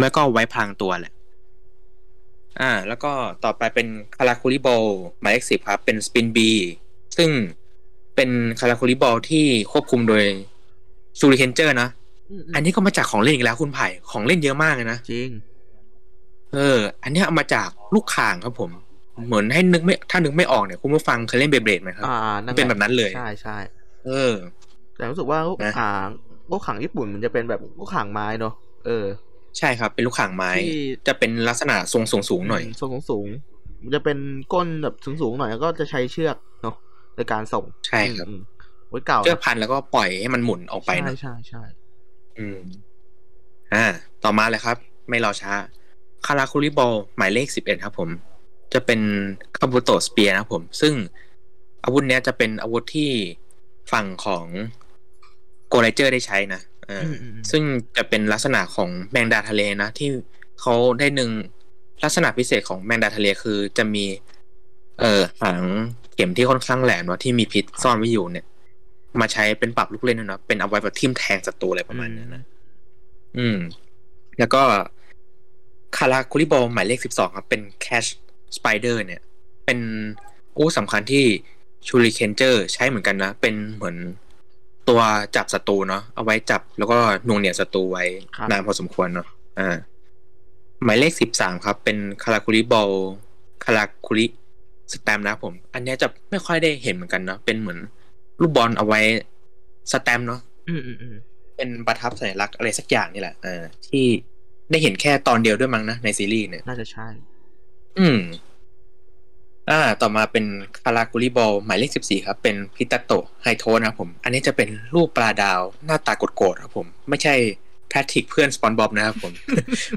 แล้วก็ไว้พรางตัวแหละ อ่า แล้วก็ต่อไปเป็นคาราคูริบอลหมายเลขสิบครับ เป็นสปินบีซึ่งเป็นคาราคูริบอลที่ควบคุมโดยซูริเคนเจอร์นะอืมอันนี้ก็มาจากของเล่นอีกแล้วคุณไผ่ของเล่นเยอะมากเลยนะจริง เออ อันเนี้ยเอามาจากลูกข่างครับผม เหมือนให้นึกไม่ถ้านึกไม่ออกเนี่ยคุณผู้ฟังเคยเล่นเบเบดไหมครับ อ่านั่นเป็นหละแบบนั้นเลยใช่ใช่เออ แต่รู้สึกว่าลูกนะขางลูกขางญี่ปุ่นมันจะเป็นแบบลูกขางไม้เนอะเออ ใช่ครับ เป็นลูกข่างไม้ที่จะเป็นลักษณะทรงสูงสูงๆหน่อย ทรงสูงๆมันจะเป็นก้นแบบสูงสูงๆหน่อยแล้วก็จะใช้เชือกเนาะในการส่งใช่ครับอืมโอ้ยเก่าเชือกพันแล้วก็ปล่อยให้มันหมุนออกไปใช่นะใช่ใช่อืมอ่า ต่อมาเลยครับ ไม่รอช้าคาราคูริบอลหมายเลขสิบเอ็ดครับผม จะเป็นคาบุโตสเปียนะครับผม ซึ่งอาวุธเนี้ยจะเป็นอาวุธที่ฝั่งของโกไลเจอร์ได้ใช้นะเออออืมอืมอืมซึ่งจะเป็นลักษณะของแมงดาทะเลนะ ที่เขาได้หนึ่งลักษณะพิเศษของแมงดาทะเลคือจะมี เอ่อหางเข็มที่ค่อนข้างแหลมเนาะที่มีพิษซ่อนไว้อยู่เนี่ย มาใช้เป็นปรับลูกเล่นด้วยนะเป็นเอาไว้แบบทิ่มแทงศัตรูอะไรประมาณนั้นนะอืม แล้วก็คาราคุริบอลหมายเลขสิบสองครับ เป็น Catch Spider เนี่ย เป็นอาวุธสำคัญที่ชูริเคนเจอร์ใช้เหมือนกันนะ เป็นเหมือนตัวจับศัตรูเนาะเอาไว้จับแล้วก็หน่วงเหนี่ยวศัตรูไว้ครับนานพอสมควรเนาะอ่าหมายเลขสิบสามครับ เป็นคาราคุริบอลคาราคุริสแตมป์นะครับผม อันเนี้ยจะไม่ค่อยได้เห็นเหมือนกันเนาะเป็นเหมือนลูกบอลเอาไว้สแตมป์เนาะอืมอืมอืมเป็นประทับสัญลักษณ์อะไรสักอย่างนี่แหละเออที่ได้เห็นแค่ตอนเดียวด้วยมั้งนะในซีรีส์เนี่ย น่าจะใช่ อืม อ่า ต่อมาเป็นคารากุริบอลหมายเลขสิบสี่ครับ เป็นพิตาโตไฮโทนะครับผม อันนี้จะเป็นรูปปลาดาวหน้าตาโกรธๆครับผม ไม่ใช่แพทริกเพื่อนสปอนบอบนะครับผม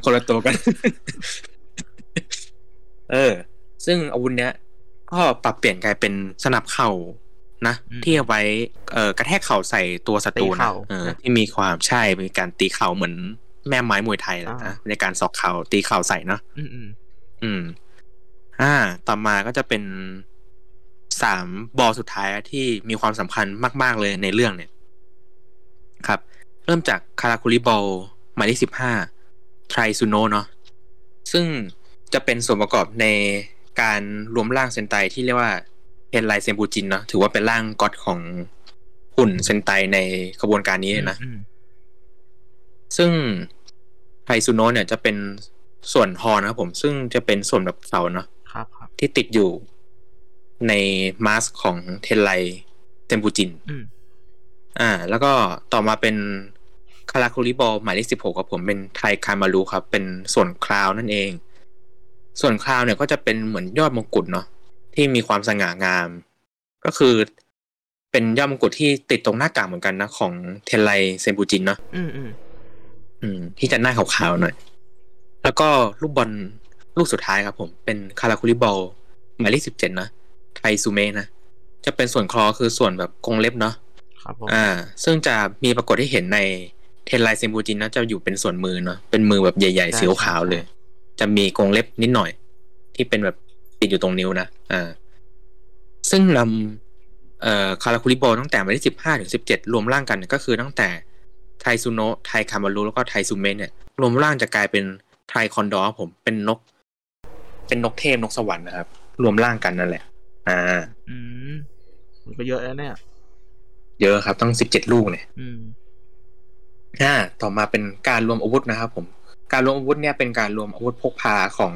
คนละตัวกัน เออ ซึ่งอาวุธเนี้ย ก็ปรับเปลี่ยนกลายเป็นสนับเข่านะอืมที่เอาไว้เอ่อกระแทกเข่าใส่ตัวศัตรูตีนะเข่าเออที่มีความใช่มีการตีเข่าเหมือนแม่ไม้มวยไทยแหละอ่านะในการสอกเข่าตีเข่าใส่เนาะอืม อืมอืมอ่า ต่อมาก็จะเป็นสามบอลสุดท้ายที่มีความสำคัญมาก ๆ เลยในเรื่องเนี่ย ครับ เริ่มจากคาราคุริบอลหมายเลขสิบห้าไทรซูโนเนาะซึ่งจะเป็นส่วนประกอบในการรวมร่างเซนไตที่เรียกว่าเทนไลเซมบูจินเนาะถือว่าเป็นร่างก็อดของหุ่นเซนไตในขบวนการนี้นะ ซึ่งไทซูโนะเนี่ยจะเป็นส่วนฮอนะครับผมซึ่งจะเป็นส่วนแบบเสาเนาะครับครับ ที่ติดอยู่ในมาสของเทนไลเซมบูจินอืมอ่า แล้วก็ต่อมาเป็นคาราคูริบอลหมายเลขสิบหกครับผมเป็นไทคามารุครับ เป็นส่วนคราวนั่นเอง ส่วนคราวเนี่ยก็จะเป็นเหมือนยอดมงกุฎเนาะที่มีความสง่างาม ก็คือเป็นยอดมงกุฎที่ติดตรงหน้ากากเหมือนกันนะ ของเทนไลเซมบูจินเนาะอืมอืมอืมที่จะหน้าขาวๆหน่อย แล้วก็ลูกบอล ลูกสุดท้ายครับผมเป็นคาราคูริบอลหมายเลขสิบเจ็ดนะไทซูเมะนะ จะเป็นส่วนคลอคือส่วนแบบกรงเล็บเนาะครับผมอ่า ซึ่งจะมีปรากฏให้เห็นในเทนไลเซนปูจินนะจะอยู่เป็นส่วนมือเนาะเป็นมือแบบใหญ่ๆสีขาวๆเลย จะมีกรงเล็บนิดหน่อย ที่เป็นแบบติดอยู่ตรงนิ้วนะอ่าซึ่งนำเอ่อคาราคุริบอลตั้งแต่อันที่สิบห้าถึงสิบเจ็ดรวมร่างกันก็คือตั้งแต่ไทรซูโนะไทรคามารุแล้วก็ไทรซูเมะเนี่ย รวมร่างจะกลายเป็น Tri Condor ผมเป็นนก เป็นนกเทพนกสวรรค์นะครับ รวมร่างกันนั่นแหละ อ่า อืมมันก็เยอะแล้วเนี่ย เยอะครับต้องสิบเจ็ดลูกเนี่ยอืมอ่าต่อมาเป็นการรวมอาวุธนะครับผม การรวมอาวุธเนี่ยเป็นการรวมอาวุธพกพาของ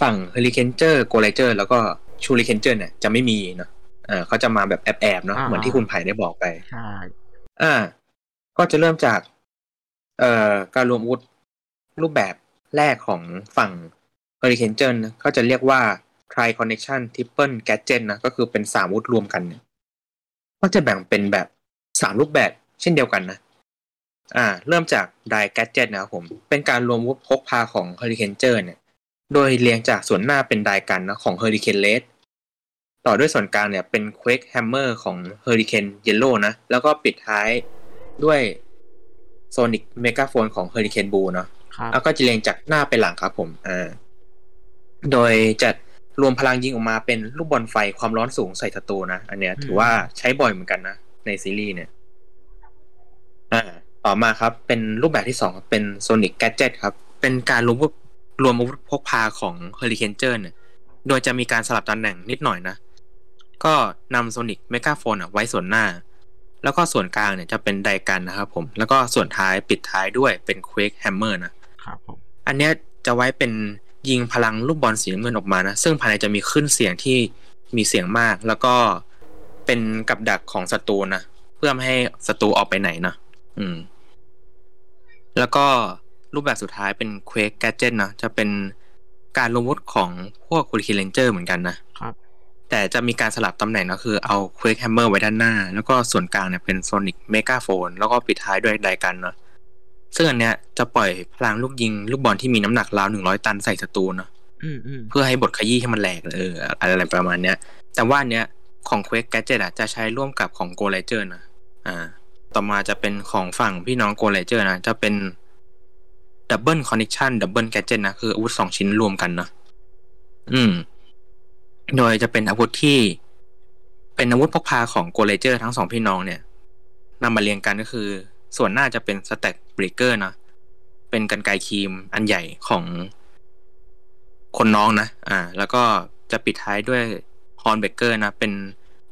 ฝั่งเฮอริเคนเจอร์โกไลเจอร์แล้วก็ชูริเคนเจอร์เนี่ยจะไม่มีเนาะอ่าเขาจะมาแบบแอบๆเนาะอ่าเหมือนที่คุณไผ่ได้บอกไปใช่อ่า ก็จะเริ่มจาก เอ่อการรวมอาวุธรูปแบบแรกของฝั่ง เฮอริเคนเจอร์นะก็จะเรียกว่า Tri Connection Triple Gadget นะก็คือเป็นสามอาวุธรวมกันเนี่ยก็จะแบ่งเป็นแบบสามรูปแบบเช่นเดียวกันนะ อ่า เริ่มจาก Dry Gadget นะครับผม เป็นการรวมอาวุธพกพาของ Hurricane เนี่ย โดยเรียงจากส่วนหน้าเป็น Dry Gun นะของ Hurricane Red ต่อด้วยส่วนกลางเนี่ยเป็น Quake Hammer ของ Hurricane Yellow นะ แล้วก็ปิดท้ายด้วย Sonic Megaphone ของ Hurricane Blue เนาะครับแล้วก็จะเรียงจากหน้าไปหลังครับผม อ่า โดยจะรวมพลังยิงออกมาเป็นลูกบอลไฟความร้อนสูงใส่ศัตรูนะ อันเนี้ย ถือว่าใช้บ่อยเหมือนกันนะ ในซีรีส์เนี่ย อ่า ต่อมาครับ เป็นรูปแบบที่สองครับเป็น Sonic Gadget ครับ เป็นการรวมรวมอาวุธพกพาของ Hurricane เนี่ย โดยจะมีการสลับตำแหน่งนิดหน่อยนะ ก็นำ Sonic Megaphone อะไว้ส่วนหน้า แล้วก็ส่วนกลางเนี่ยจะเป็นไดกันนะครับผม แล้วก็ส่วนท้ายปิดท้ายด้วยเป็น Quake Hammer นะครับผม อันเนี้ยจะไว้เป็น ยิงพลังลูกบอลสีน้ำเงินออกมานะ ซึ่งภายในจะมีขึ้นเสียงที่มีเสียงมาก แล้วก็เป็นกับดักของศัตรูนะ เพื่อไม่ให้ศัตรูออกไปไหนนะอืม แล้วก็รูปแบบสุดท้ายเป็น Quake Gadget นะจะเป็นการรวมอาวุธของพวก Hurricane Ranger เหมือนกันนะครับ แต่จะมีการสลับตำแหน่งก็คือเอา Quake Hammer ไว้ด้านหน้า แล้วก็ส่วนกลางเนี่ยเป็น Sonic Megaphone แล้วก็ปิดท้ายด้วยไดกันเนาะ ซึ่งอันเนี้ยจะปล่อยพลังลูกยิงลูกบอลที่มีน้ำหนักราวหนึ่งร้อยตันใส่ศัตรูเนาะอืมอืมเพื่อให้บทขยี้ให้มันแหลกเอออะไรประมาณเนี้ย แต่ว่าอันเนี้ยของ Quake Gadget อะจะใช้ร่วมกับของ Go r a g e r นะอ่า ต่อมาจะเป็นของฝั่งพี่น้อง Go r a g e r นะ จะเป็น Double Connection Double Gadget นะ คืออาวุธสองชิ้นรวมกันเนาะอืม โดยจะเป็นอาวุธที่ เป็นอาวุธพกพาของโกไลเจอร์ทั้งสองพี่น้องเนี่ยนำมาเรียงกันก็คือ ส่วนหน้าจะเป็น Stag Breaker นะ เป็นกรรไกรคีมอันใหญ่ของคนน้องนะ อ่า แล้วก็จะปิดท้ายด้วย Horn Breaker นะ เป็น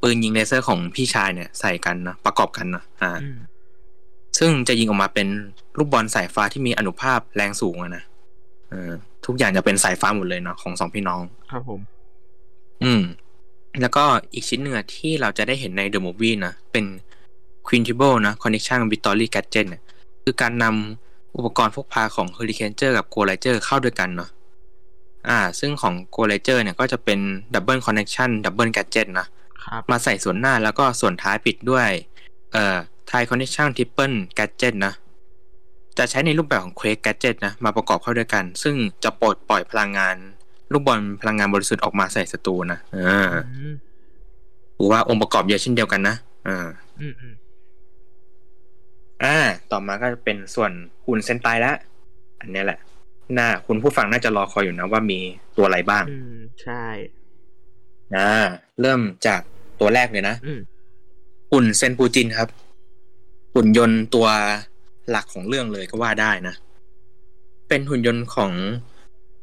ปืนยิงเลเซอร์ของพี่ชายเนี่ยใส่กันนะ ประกอบกันนะ อ่าอืมซึ่งจะยิงออกมาเป็นลูกบอลสายฟ้าที่มีอานุภาพแรงสูงอะนะเออทุกอย่างจะเป็นสายฟ้าหมดเลยเนาะของสองพี่น้อง ครับผม อืม แล้วก็อีกชิ้นหนึ่งอะที่เราจะได้เห็นใน The Movie นะ เป็น Quintable นะ Connection Victory Gadget เนี่ยคือการนำอุปกรณ์พกพาของ Hurricane กับ Go r a g e r เข้าด้วยกันเนาะอ่า ซึ่งของ Go r a g e r เนี่ยก็จะเป็น Double Connection Double Gadget นะครับมาใส่ส่วนหน้าแล้วก็ส่วนท้ายปิดด้วยเอ่อ Thai Connection Triple Gadget นะจะใช้ในรูปแบบของ Quake Gadget นะ มาประกอบเข้าด้วยกัน ซึ่งจะปลดปล่อยพลังงาน ลูกบอลพลังงานบริสุทธิ์ออกมาใส่ศัตรูนะอ่าอืมหรือว่าองค์ประกอบเยอะเช่นเดียวกันนะอ่า อืมอืมอ่า ต่อมาก็จะเป็นส่วนหุ่นเซนไตละ อันเนี้ยแหละ น่า คุณผู้ฟังน่าจะรอคอยอยู่นะว่ามีตัวอะไรบ้าง อืม ใช่อ่าเริ่มจากตัวแรกเลยนะอืมหุ่นเซนปูจินครับ หุ่นยนต์ตัวหลักของเรื่องเลยก็ว่าได้นะ เป็นหุ่นยนต์ของ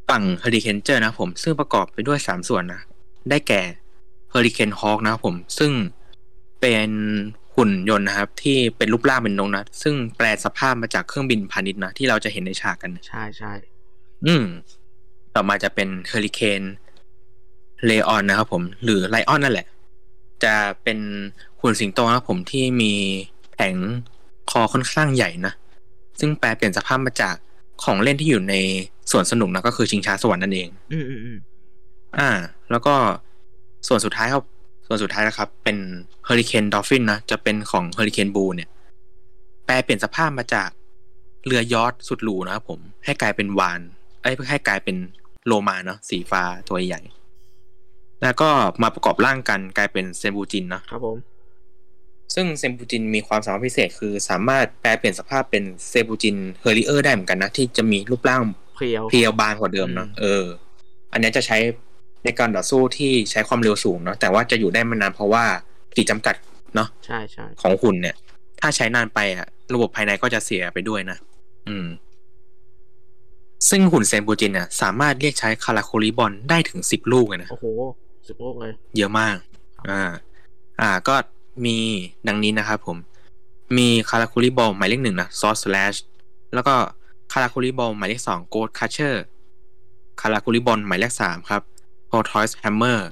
ฝั่งเฮอริเคนเจอร์นะผม ซึ่งประกอบไปด้วยสามส่วนนะ ได้แก่ Hurricane Hawk นะครับผม ซึ่งเป็น หุ่นยนต์นะครับ ที่เป็นรูปร่างเป็นนกนะ ซึ่งแปลสภาพมาจากเครื่องบินพาณิชย์นะ ที่เราจะเห็นในฉากกัน ใช่ใช่อืม ต่อมาจะเป็น Hurricane Leon นะครับผม หรือ Lion นั่นแหละ จะเป็นหุ่นสิงโตนะครับผมที่มีแผงคอค่อนข้างใหญ่นะ ซึ่งแปรเปลี่ยนสภาพมาจากของเล่นที่อยู่ในสวนสนุกนะก็คือชิงช้าสวรรค์นั่นเอง อืมอืมอืมอ่า แล้วก็ส่วนสุดท้ายครับ ส่วนสุดท้ายนะครับ เป็น Hurricane Dolphin นะจะเป็นของ Hurricane Blue เนี่ย แปรเปลี่ยนสภาพมาจากเรือยอชต์สุดหรูนะครับผม ให้กลายเป็นวาฬเอ้ยให้กลายเป็นโลมาเนาะสีฟ้าตัวใหญ่ แล้วก็มาประกอบร่างกันกลายเป็นเซนปูจินเนาะครับผม ซึ่งเซนปูจินมีความสามารถพิเศษคือสามารถแปรเปลี่ยนสภาพเป็นเซนปูจิน Hurrier ได้เหมือนกันนะที่จะมีรูปร่างเพรียวเพรียวบางกว่าเดิมเนาะอืมเออ อันเนี้ยจะใช้ ในการต่อสู้ที่ใช้ความเร็วสูงเนาะแต่ว่าจะอยู่ได้ไม่นานเพราะว่าขีดจำกัดเนาะใช่ใช่ของหุ่นเนี่ย ถ้าใช้นานไปอะระบบภายในก็จะเสียไปด้วยนะอืม ซึ่งหุ่นเซนปูจินเนี่ยสามารถเรียกใช้คาราคุริบอลได้ถึงสิบลูกเลยนะโอ้โหสิบลูกเลย เยอะมาก อ่า อ่าก็มีดังนี้นะครับผม มีคาราคูริบอลหมายเลขหนึ่งนะซอส slash แล้วก็คาราคูริบอลหมายเลขสองโกดคัชเชอร์คาราคูริบอลหมายเลขสามครับ Tortoise Hammer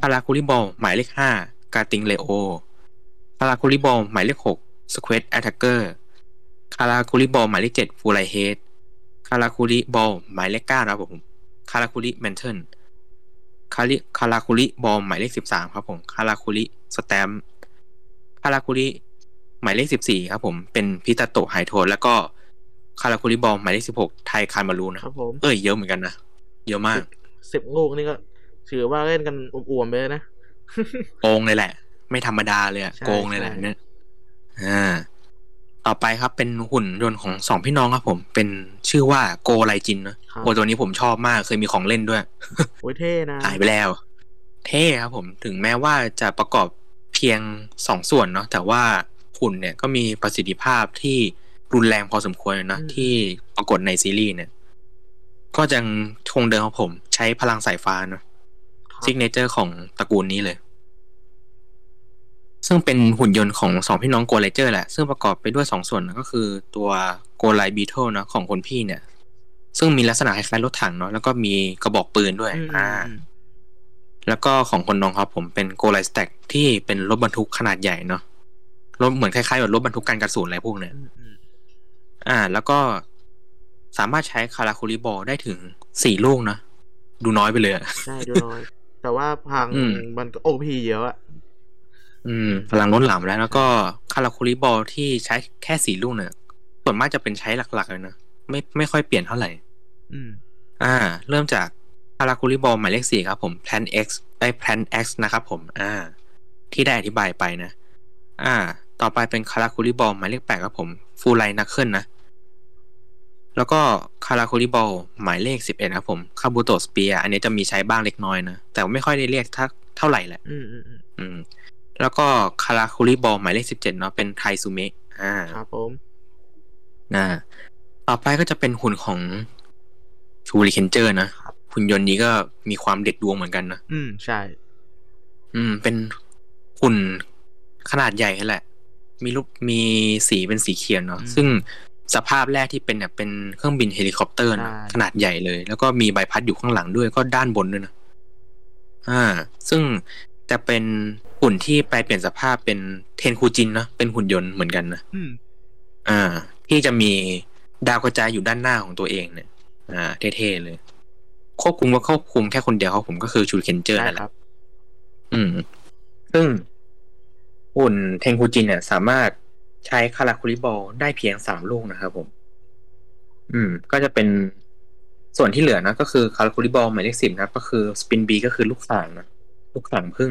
คาราคุริบอลหมายเลขห้า Gatling Leo คาราคุริบอลหมายเลขหก Squid Attacker คาราคุริบอลหมายเลขเจ็ดฟูไล Head คาราคุริบอลหมายเลขเก้านะครับผมคาราคุริ Mantle คาริคาราคุริบอลหมายเลขสิบสามครับผมคาราคุริสแตมป์คาราคุริหมายเลขสิบสี่ครับผมเป็นพิตาโตะไฮโทนแล้วก็คาราคุริบอลหมายเลขสิบหกไทยคามารูนะคครัรับบผมเอ้ยเยอะเหมือนกันนะเยอะมาก สิบลูกนี่ก็ถือว่าเล่นกันอวมๆไปเลยนะโกงเลยแหละ ไม่ธรรมดาเลยอะใช่โกงเลยแหละใช่เนี่ยอ่าต่อไปครับเป็นหุ่นยนต์ของสองพี่น้องครับผม เป็นชื่อว่าโกไลจินนะครับโอ้ตัวนี้ผมชอบมากเคยมีของเล่นด้วยโอ้ยเท่นะหายไปแล้ว เท่ครับผมถึงแม้ว่าจะประกอบเพียงสองส่วนเนาะแต่ว่าหุ่นเนี่ยก็มีประสิทธิภาพที่รุนแรงพอสมควรนะที่ปรากฏในซีรีส์เนี่ย ก็ยังคงเดิมครับผมใช้พลังสายฟ้าเนาะครับ signature ของตระกูลนี้เลย ซึ่งเป็นหุ่นยนต์ของสองพี่น้องโกไลเจอร์แหละ ซึ่งประกอบไปด้วยสองส่วนนะก็คือตัวโกไลบีเทิลนะของคนพี่เนี่ย ซึ่งมีลักษณะคล้ายๆรถถังเนาะแล้วก็มีกระบอกปืนด้วยอืมอ่าอืมแล้วก็ของคนน้องครับผมเป็นโกไลสแต็กที่เป็นรถบรรทุกขนาดใหญ่เนาะรถเหมือนคล้ายๆกับรถบรรทุกการกระสุนอะไรพวกเนี้ยอืมอืมอ่า แล้วก็สามารถใช้คาราคูริบอลได้ถึงสี่ลูกนะ ดูน้อยไปเลยอะใช่ดูน้อย แต่ว่าพังอืมมันก็โอพีเยอะอะอืมพลังล้นหลามแล้ว แล้วก็คาราคูริบอลที่ใช้แค่สี่ลูกเนี่ยส่วนมากจะเป็นใช้หลักๆเลยนะไม่ไม่ค่อยเปลี่ยนเท่าไหร่ อืม อ่า เริ่มจากคาราคูริบอลหมายเลขสี่ครับผม Plan X ไอ้ Plan X นะครับผม อ่า ที่ได้อธิบายไปนะ อ่า ต่อไปเป็นคาราคูริบอลหมายเลขแปดครับผมฟูไลนักเคิลนะ แล้วก็คาราคูริบอลหมายเลขสิบเอ็ดครับผมคาบูโตสเปียอันนี้จะมีใช้บ้างเล็กน้อยนะ แต่ไม่ค่อยได้เรียกทักเท่าไหร่แหละ อืมอืมอืมอืมแล้วก็คาราคูริบอลหมายเลขสิบเจ็ดเนาะเป็นไทซูเมะอ่าครับผมนะต่อไปก็จะเป็นหุ่นของชูริเคนเจอร์นะหุ่นยนต์นี้ก็มีความเด็ดดวงเหมือนกันนะ อืมใช่ อืม เป็นหุ่นขนาดใหญ่แหละ มีรูปมีสีเป็นสีเขียวเนาะอืมซึ่ง สภาพแรกที่เป็นเนี่ยเป็นเครื่องบินเฮลิคอปเตอร์นะใช่ขนาดใหญ่เลย แล้วก็มีใบพัดอยู่ข้างหลังด้วยก็ด้านบนด้วยนะอ่า ซึ่งจะเป็นหุ่นที่แปรเปลี่ยนสภาพเป็นเทนคูจินนะเป็นหุ่นยนต์เหมือนกันนะอืมอ่า ที่จะมีดาวกระจายอยู่ด้านหน้าของตัวเองเนี่ย อ่า เท่ๆเลย ควบคุมก็ควบคุมแค่คนเดียวครับผมก็คือชูเคนเจอร์ใช่นั่นแหคละรับอืม ซึ่งหุ่นเทงคูจินเนี่ย สามารถ ใช้คาราคุริบอลได้เพียงสามลูกนะครับผม อืม ก็จะเป็นส่วนที่เหลือนะก็คือคาราคุริบอลหมายเลขสิบนะครับ ก็คือสปินบีก็คือลูกข่างนะลูกข่างพึ่ง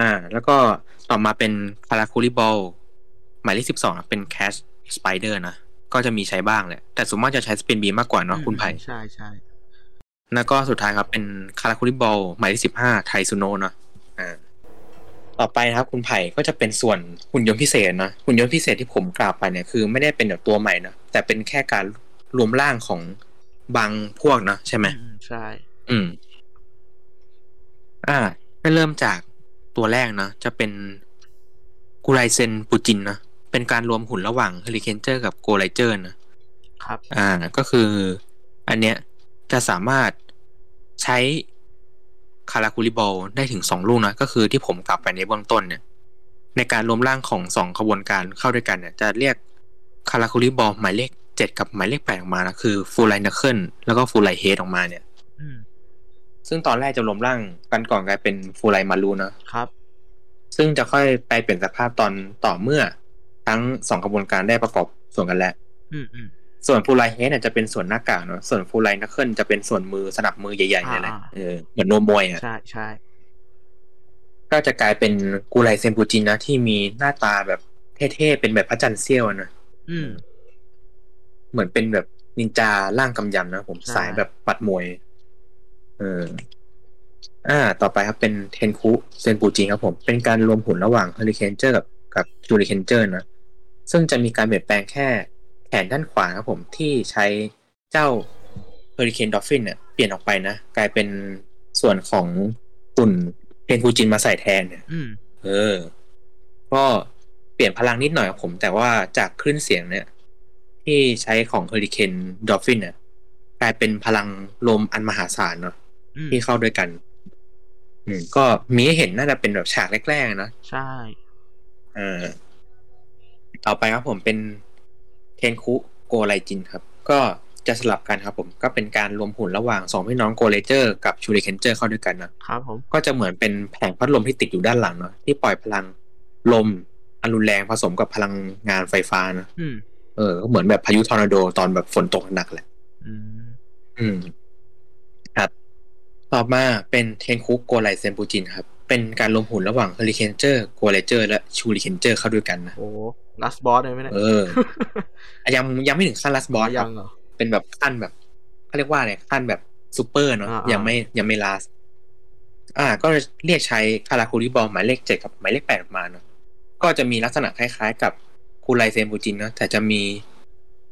อ่า แล้วก็ต่อมาเป็นคาราคุริบอลหมายเลขสิบสองเป็นแคชสไปเดอร์นะก็จะมีใช้บ้างแหละ แต่ส่วนมากจะใช้สปินบีมากกว่าเนาะคุณไผ่ใช่ใช่แล้วก็สุดท้ายครับเป็นคาราคุริบอลหมายเลขสิบห้าไทซุโนะเนาะอ่า ต่อไปนะครับคุณไผ่ก็จะเป็นส่วนหุ่นยนต์พิเศษนะหุ่นยนต์พิเศษที่ผมกล่าวไปเนี่ยคือไม่ได้เป็นแบบตัวใหม่นะแต่เป็นแค่การรวมร่างของบางพวกนะใช่ไหมอืมใช่ อืม อ่าในให้เริ่มจากตัวแรกนะจะเป็นกูไรเซนปูจินนะเป็นการรวมหุ่นระหว่างเฮลิเคนเจอร์กับโกไลเจอร์นะครับ อ่าก็คือ อันเนี้ยจะสามารถใช้ คาราคูลิบอลได้ถึงสองลูกนะก็คือที่ผมกลับไปในเบื้องต้นเนี่ย ในการรวมร่างของสองขบวนการเข้าด้วยกันเนี่ย จะเรียกคาราคูลิบอลหมายเลขเจ็ดกับหมายเลขแปดออกมานะคือฟูลไลนัคเคิลแล้วก็ฟูลไลเฮดออกมาเนี่ยซึ่งตอนแรกจะรวมร่างกันก่อนกลายเป็นฟูลไลมารูนะครับ ซึ่งจะค่อยไปเปลี่ยนสภาพตอนต่อเมื่อ ทั้งสองขบวนการได้ประกอบส่วนกันแล้ว ส่วนฟูลไลเฮดเนี่ยจะเป็นส่วนหน้ากากเนาะส่วนฟูลไลนัคเคิลจะเป็นส่วนมือสนับมือใหญ่ๆนี่แหละเออเหมือนนวมมวยอะใช่ใช่ก็จะกลายเป็นกูไลเซนปูจินนะที่มีหน้าตาแบบเท่ๆเป็นแบบพระจันทร์เสี้ยวนะอืม เหมือนเป็นแบบนินจาร่างกำยำนะผมสายแบบปัดมวย เอออ่า ต่อไปครับเป็นเทนคุเซนปูจินครับผม เป็นการรวมหุ่นระหว่างเฮอริเคนเจอร์กับกับชูริเคนเจอร์นะ ซึ่งจะมีการเปลี่ยนแปลงแค่ แขนด้านขวาครับผมที่ใช้เจ้า Hurricane Dolphin เนี่ยเปลี่ยนออกไปนะ กลายเป็นส่วนของหุ่นเทนคูจินมาใส่แทนเนี่ยเออ ก็เปลี่ยนพลังนิดหน่อยครับผม แต่ว่าจากคลื่นเสียงเนี่ย ที่ใช้ของ Hurricane Dolphin เนี่ยกลายเป็นพลังลมอันมหาศาลเนาะที่เข้าด้วยกัน อืม ก็มีให้เห็นน่าจะเป็นแบบฉากแรกๆนะ ใช่ เออต่อไปครับผมเป็น เทนคุโกไลจินครับ ก็จะสลับกันครับผม ก็เป็นการรวมหุ่นระหว่างสองพี่น้องโกไลเจอร์กับชูริเคนเจอร์เข้าด้วยกันนะครับผมก็จะเหมือนเป็นแผงพัดลมที่ติดอยู่ด้านหลังเนาะที่ปล่อยพลังลมอันรุนแรงผสมกับพลังงานไฟฟ้านะเออก็เหมือนแบบพายุทอร์นาโดตอนแบบฝนตกหนักแหละอืมครับ ต่อมาเป็นเทนคุโกไลเซนปูจินครับ เป็นการรวมหุ่นระหว่างเฮอริเคนเจอร์โกไลเจอร์และชูริเคนเจอร์เข้าด้วยกันนะโอ้ last boss เลยไหมเนี่ยเออยังยังไม่ถึงขั้น last boss ยังเหรอเป็นแบบขั้นแบบเขาเรียกว่าอะไรขั้นแบบซูเปอร์เนาะยังไม่ยังไม่ lastอ่า ก็เรียกใช้คาราคูริบอลหมายเลขเจ็ดกับหมายเลขแปดมาเนาะก็จะมีลักษณะคล้ายๆ กับโกไลเซนบูจินเนาะแต่จะมี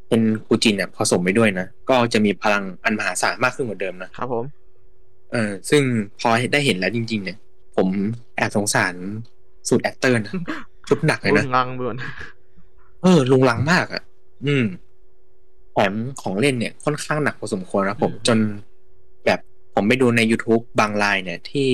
เป็นบูจินเนี่ยผสมไปด้วยนะก็จะมีพลังอันมหาศาลมากขึ้นกว่าเดิมนะครับผม เออซึ่งพอได้เห็นแล้วจริง ๆ เนี่ย ผมแอบสงสาร suit actor นะชุดหนักเลยนะรุงรังเบือน เออรุงรังมากอะ อืมแถมของเล่นเนี่ยค่อนข้างหนักพอสมควรนะผมจนแบบผมไปดูใน YouTube บางรายเนี่ยที่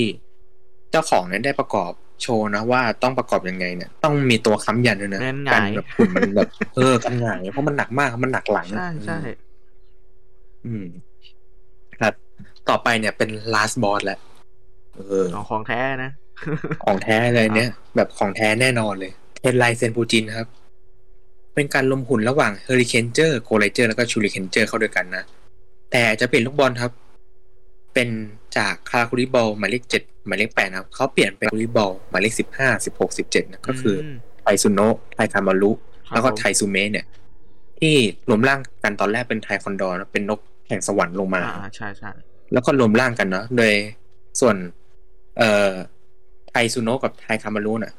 เจ้าของเนี่ยได้ประกอบโชว์นะว่าต้องประกอบยังไงเนี่ย ต้องมีตัวค้ำยันด้วยนะกันแบบหุ่นมันแบบเออกันหงายเพราะมันหนักมากมันหนักหลังใช่ใช่อืม ครับ ต่อไปเนี่ยเป็น last boss แล้วเออของแท้นะ ของแท้เลยเนี่ย แบบของแท้แน่นอนเลยเทนไลเซนปูจินครับ เป็นการลมหุ่นระหว่างเฮอริเคนเจอร์โกไลเจอร์แล้วก็ชูริเคนเจอร์เข้าด้วยกันนะ แต่จะเปลี่ยนลูกบอลครับ เป็นจากคาคูริบอลหมายเลขเจ็ดหมายเลขแปดนะครับเขาเปลี่ยนเป็นคูริบอลหมายเลขสิบห้าสิบหกสิบเจ็ดนะก็คือไทซุโนะไทคามารุแล้วก็ไทซูเมะเนี่ย ที่รวมร่างกันตอนแรกเป็นไทคอนดอร์เป็นนกแห่งสวรรค์ลงมาใช่ใช่แล้วก็รวมร่างกันเนาะโดยส่วน เอ่อไทซูโนะกับไทคามารุน่ะ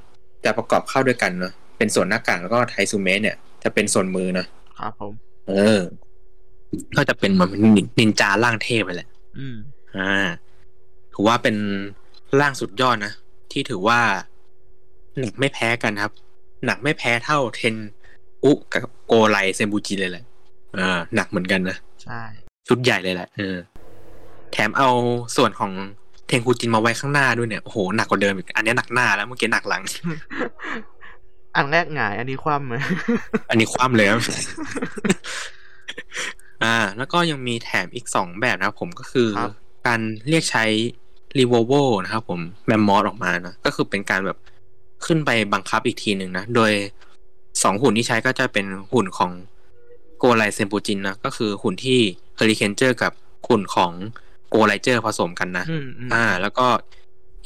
จะประกอบเข้าด้วยกันเนาะเป็นส่วนหน้ากากแล้วก็ไทซูเมะเนี่ย จะเป็นส่วนมือนะครับผม เออ ก็จะเป็นเหมือนนินจาร่างเทพไปแหละ อืม อ่า ถือว่าเป็นร่างสุดยอดนะ ที่ถือว่าหนักไม่แพ้กันครับ หนักไม่แพ้เท่าเทนอุกับโกไลเซมบูจิเลยแหละอ่าหนักเหมือนกันนะ ใช่ ชุดใหญ่เลยแหละเออแถมเอาส่วนของเทนคูจินมาไว้ข้างหน้าด้วยเนี่ย โอ้โห หนักกว่าเดิมอีก อันนี้หนักหน้าแล้วเมื่อกี้หนักหลัง อันแรกหงาย อันนี้คว่ำเลยอันนี้คว่ำเลยครับอ่า แล้วก็ยังมีแถมอีกสองแบบนะครับผมก็คือ การเรียกใช้รีโวโวนะครับผมแมมมอสออกมานะก็คือเป็นการแบบขึ้นไปบังคับอีกทีหนึ่งนะ โดยสองหุ่นที่ใช้ก็จะเป็นหุ่นของโกไลเซนปูจินนะก็คือหุ่นที่เฮอริเคนเจอร์กับหุ่นของโกไลเจอร์ผสมกันนะ อ่า แล้วก็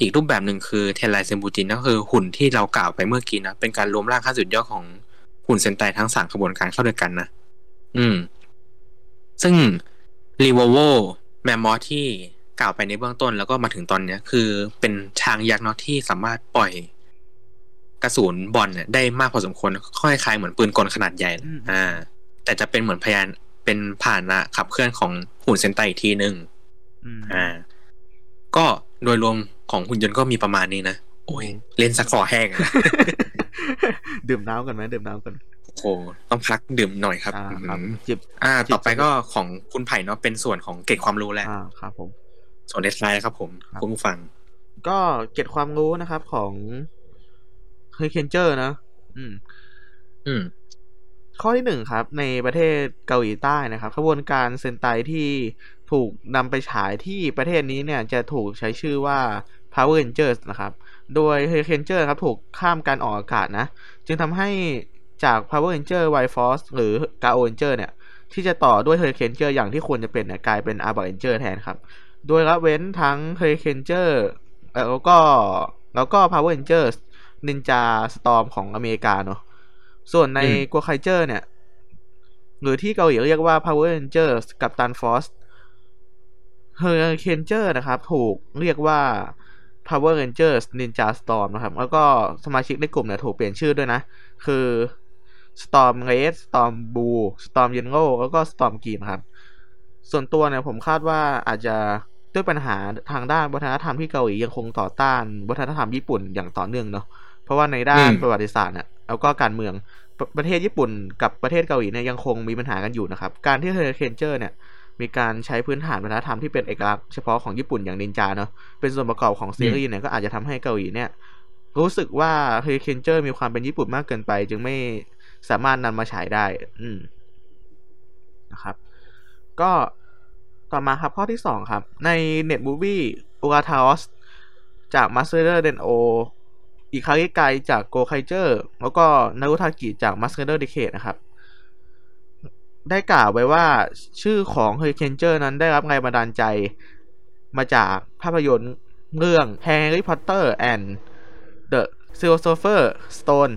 อีกรูปแบบหนึ่งคือเทนไลเซนบูจินก็คือหุ่นที่เรากล่าวไปเมื่อกี้นะเป็นการรวมร่างขั้นสุดยอดของหุ่นเซนไตทั้งสามขบวนการเข้าด้วยกันนะอืม ซึ่งรีโวโวแมมมอสที่กล่าวไปในเบื้องต้นแล้วก็มาถึงตอนเนี้ย คือเป็นช้างยักษ์เนาะที่สามารถปล่อยกระสุนบอลเนี่ยได้มากพอสมควรค่อยคล้ายเหมือนปืนกลขนาดใหญ่อ่า แต่จะเป็นเหมือนพยานเป็นพาหนะขับเคลื่อนของหุ่นเซนไตอีกทีหนึ่งอ่า ก็โดยรวม ของหุ่นยนต์ก็มีประมาณนี้นะ โอ้ย เล่นสักคอแห้งดื่มน้ำกันไหมดื่มน้ำกันโอ้ต้องพักดื่มหน่อยครับจิบอ่า ต่อไปก็ของคุณไผ่เนาะเป็นส่วนของเกตความรู้แล้วอ่าครับ ผมส่วนเดสไลน์ครับ ผมคุณผู้ฟัง ก็เก็ตความรู้นะครับของเฮยเคนเจอร์นะอืม อืม ข้อที่หนึ่งครับ ในประเทศเกาหลีใต้นะครับขบวนการเซนไตที่ถูกนำไปฉายที่ประเทศนี้เนี่ย จะถูกใช้ชื่อว่า Power Rangers นะครับ โดย h u r r i c a n e r ครับถูกข้ามการออกอากาศนะ จึงทำให้จาก Power Ranger White Force หรือ Gao Ranger เนี่ย ที่จะต่อด้วย h u r r i c a n e r อย่างที่ควรจะเป็นเนี่ยกลายเป็น a r b a Ranger แทนครับ โดยละเว้นทั้ง h u r r i c a n e r แล้วก็แล้วก็ Power Rangers Ninja Storm ของอเมริกาเนาะ ส่วนใน g o k a i j e r เนี่ย หรือที่เกาหลีเรียกว่า Power Rangers กับ Tan Force เฮอร์เคนเจอร์นะครับ ถูกเรียกว่า Power Rangers Ninja Storm นะครับ แล้วก็สมาชิกในกลุ่มเนี่ยถูกเปลี่ยนชื่อด้วยนะ คือ Storm Red Storm Blue Storm Yellow แล้วก็ Storm Green ครับ ส่วนตัวเนี่ยผมคาดว่าอาจจะด้วยปัญหาทางด้านวัฒนธรรมที่เกาหลียังคงต่อต้านวัฒนธรรมญี่ปุ่นอย่างต่อเนื่องเนาะ เพราะว่าในด้านประวัติศาสตร์เนี่ยแล้วก็การเมืองประเทศญี่ปุ่นกับประเทศเกาหลีเนี่ยยังคงมีปัญหากันอยู่นะครับ การที่เฮอร์เคนเจอร์เนี่ย มีการใช้พื้นฐานวัฒนธรรมที่เป็นเอกลักษณ์เฉพาะของญี่ปุ่นอย่างนินจาเนาะเป็นส่วนประกอบของซีรีส์เนี่ยก็อาจจะทำให้เกาหลีเนี่ยรู้สึกว่าเฮเคนเจอร์มีความเป็นญี่ปุ่นมากเกินไป จึงไม่สามารถนำมาฉายได้ อืมนะครับ ก็ต่อมาครับข้อที่สองครับ ใน net movie อูราทาอสจากมาสเตอร์เดนโออีคาริไกจากโกไคเจอร์แล้วก็นารุทากิจากมาสเตอร์เดเคนะครับ ได้กล่าวไว้ว่าชื่อของเฮอริเคนเจอร์นั้นได้รับแรงบันดาลใจมาจากภาพยนตร์เรื่อง Harry Potter and the Philosopher Stone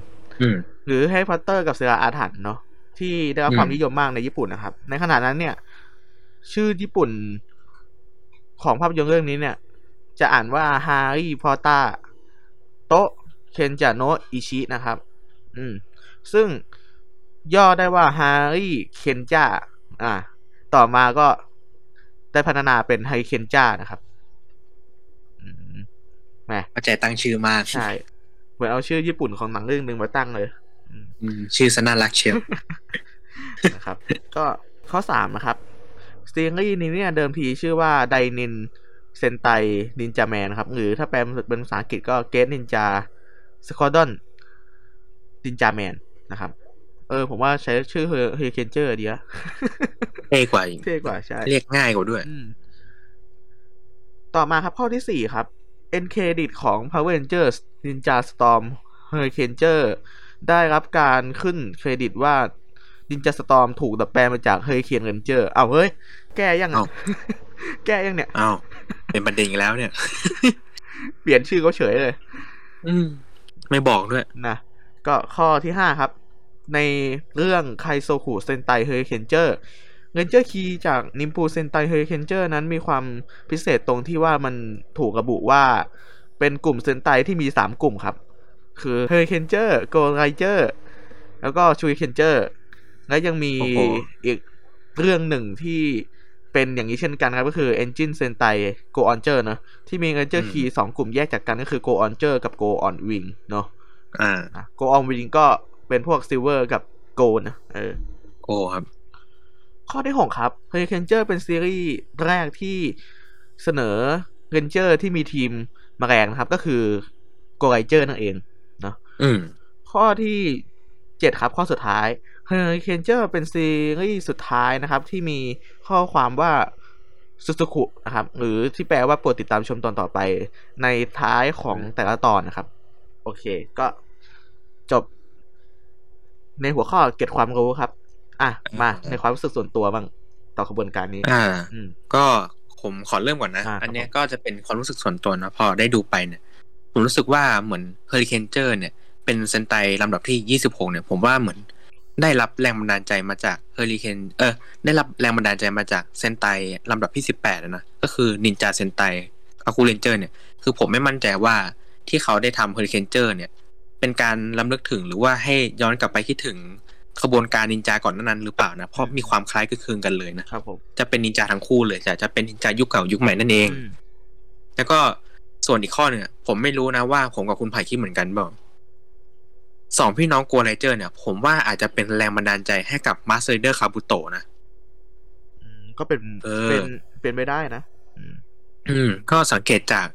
หรือ Harry Potter กับเสืออาถรรพ์เนาะที่ได้รับความนิยมมากในญี่ปุ่นนะครับ ในขณะนั้นเนี่ย ชื่อญี่ปุ่นของภาพยนตร์เรื่องนี้เนี่ย จะอ่านว่า Harry Potter โตเคนจาโนอิชินะครับ อืม ซึ่ง ย่อได้ว่าฮาริเคนจ้าอ่า ต่อมาก็ได้พัฒนาเป็นไฮเคนจ้านะครับแหมเข้าใจตั้งชื่อมาก ใช่ เหมือนเอาชื่อญี่ปุ่นของหนังเรื่องหนึ่งมาตั้งเลยอืมชื่อสนารักเชียวนะครับ ก็ข้อสามนะครับซีรีส์นี้เนี่ยเดิมทีชื่อว่าไดนินเซนไตนินจาแมนครับ หรือถ้าแปลเป็นภาษาอังกฤษก็เกตนินจาสคอดอนนินจาแมนนะครับ เออ ผมว่าใช้ชื่อเฮอร์เคนเจอร์ดีอะเท่กว่าเท่กว่าใช่ เรียกง่ายกว่าด้วย ต่อมาครับข้อที่สี่ครับ end credit ของ Power Rangers Ninja Storm Hurricaneer ได้รับการขึ้นเครดิตว่า Ninja Storm ถูกดัดแปลงมาจาก Hurricane Ranger เอาเฮ้ย แก้ยังแก้ยังเนี่ยเอาเป็นประเด็นแล้วเนี่ย เปลี่ยนชื่อเขาเฉยเลย อืม ไม่บอกด้วยนะก็ข้อที่ห้าครับ ในเรื่องไคโซคุเซนไตเฮอริเคนเจอร์Ranger Key จากนินปูเซนไตเฮอริเคนเจอร์นั้นมีความพิเศษตรงที่ว่ามันถูกระบุว่าเป็นกลุ่มเซนไตที่มีสามกลุ่มครับ คือเฮอริเคนเจอร์โกไลเจอร์แล้วก็ชูริเคนเจอร์และยังมีอีกเรื่องหนึ่งที่เป็นอย่างนี้เช่นกันครับ ก็คือ Engine Sentai Go On เจอร์นะที่มี Ranger Key สองกลุ่มแยกจากกันก็คือ Go On เจอร์กับ Go On Wing เนาะอ่า Go On Wing ก็ เป็นพวก silver กับ gold นะเออโกครับ ข้อที่หกครับเฮอริเคนเจอร์เป็นซีรีส์แรกที่เสนอเรนเจอร์ที่มีทีมมาแรงนะครับ ก็คือโกไรเจอร์นั่นเองเนาะข้อที่เจ็ดครับข้อสุดท้ายเฮอริเคนเจอร์เป็นซีรีส์สุดท้ายนะครับ ที่มีข้อความว่าつづくนะครับ หรือที่แปลว่าโปรดติดตามชมตอนต่อไป ในท้ายของแต่ละตอนนะครับ โอเค ก็จบ ในหัวข้อเก็บความรู้ครับ อะมาในความรู้สึกส่วนตัวบ้างต่อขบวนการนี้ อ่าก็ผมขอเริ่มก่อนนะ อันนี้ก็จะเป็นความรู้สึกส่วนตัวนะพอได้ดูไปเนี่ยผมรู้สึกว่าเหมือนเฮอริเคนเจอร์เนี่ย เป็นเซนไตลำดับที่ยี่สิบหกเนี่ย ผมว่าเหมือนได้รับแรงบันดาลใจมาจากเฮอริเคนเออได้รับแรงบันดาลใจมาจากเซนไตลำดับที่สิบแปดนะก็คือนินจาเซนไตคาคุเรนเจอร์เนี่ยคือผมไม่มั่นใจว่าที่เขาได้ทำเฮอริเคนเจอร์เนี่ย เป็นการรำลึกถึงหรือว่าให้ย้อนกลับไปคิดถึงขบวนการนินจาก่อนนั้นหรือเปล่านะเพราะมีความคล้ายคลึงกันเลยนะครับผมจะเป็นนินจาทั้งคู่เลยจะจะเป็นนินจายุคเก่ายุคใหม่นั่นเอง แล้วก็ส่วนอีกข้อเนี่ยผมไม่รู้นะว่าผมกับคุณไผ่คิดเหมือนกันเปล่าสองพี่น้องโกไรเจอร์เนี่ย ผมว่าอาจจะเป็นแรงบันดาลใจให้กับมาสค์ไรเดอร์คาบุโตะนะก็เป็นเป็นเป็นไปได้นะอืมก็สังเกตจาก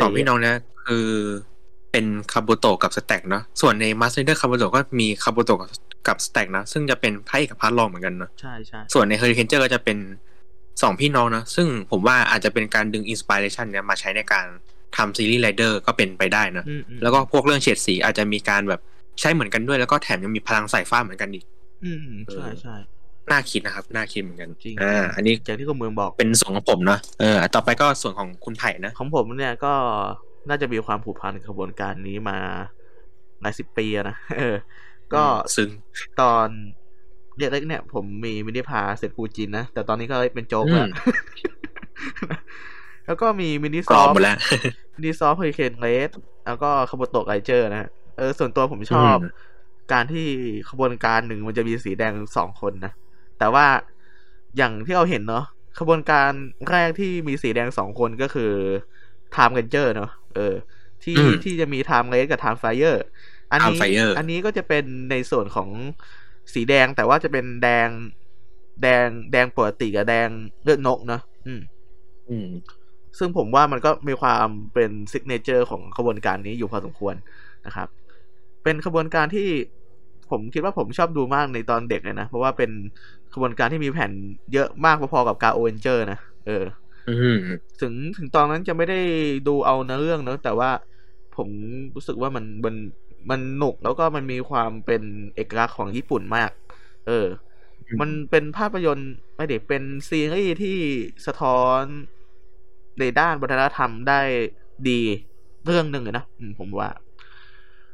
สองพี่น้องเนี่ยคือ เป็นคาบุโตะกับ stag เนาะส่วนในมาสค์ไรเดอร์คาบุโตะก็มีคาบุโตะกับ stag นะซึ่งจะเป็นไพ่กับพาร์ทรองเหมือนกันเนาะใช่ใช่ส่วนในเฮอริเคนเจอร์ก็จะเป็นสองพี่น้องนะซึ่งผมว่าอาจจะเป็นการดึง inspiration เนี่ยมาใช้ในการทำซีรีส์ไรเดอร์ก็เป็นไปได้นะแล้วก็พวกเรื่องเฉดสีอาจจะมีการแบบใช้เหมือนกันด้วย แล้วก็แถมยังมีพลังสายฟ้าเหมือนกันอีก อืมใช่ใช่น่าคิดนะครับ น่าคิดเหมือนกันจริงอ่าอันนี้อย่างที่คุณเมืองบอกเป็นส่วนของผมเนาะเออต่อไปก็ส่วนของคุณไผ่นะ ของผมเนี่ยก็ น่าจะมีความผูกพันกับกระบวนการนี้มาหลายสิบปีนะเออ ก็ซึ่งตอนเด็กๆเนี่ย ผมมีมินิพลาเซ็มปูจินนะ แต่ตอนนี้ก็เป็นโจ๊กแล้วแล้วก็มีมินิซอฟมินิซอฟเฮอริเคนเรดแล้วก็คาบุโตะไรเจอร์นะเออ ส่วนตัวผมชอบ การที่ขบวนการหนึ่งมันจะมีสีแดงสองคนนะ แต่ว่าอย่างที่เราเห็นเนาะขบวนการแรกที่มีสีแดงสองคนก็คือไทม์เรนเจอร์เนาะ เออ ที่ที่จะมีไทม์เรดกับไทม์ไฟเออร์อันนี้อันนี้ก็จะเป็นในส่วนของสีแดงแต่ว่าจะเป็นแดง แดงแดงปกติกับแดงเลือดนกเนาะอืม อืม ซึ่งผมว่ามันก็มีความเป็น signature ของขบวนการนี้อยู่พอสมควรนะครับ เป็นขบวนการที่ผมคิดว่าผมชอบดูมากในตอนเด็กเลยนะ เพราะว่าเป็นขบวนการที่มีแผ่นเยอะมากพอๆกับกาโอเรนเจอร์นะ เออ ถึงถึงตอนนั้นจะไม่ได้ดูเอาเนื้อเรื่องเนอะแต่ว่าผมรู้สึกว่ามันมันมันหนุกแล้วก็มันมีความเป็นเอกลักษณ์ของญี่ปุ่นมาก เออ มันเป็นภาพยนตร์ไม่เด็กเป็นซีรีส์ที่สะท้อนในด้านวัฒนธรรมได้ดีเรื่องหนึ่งนะผมว่า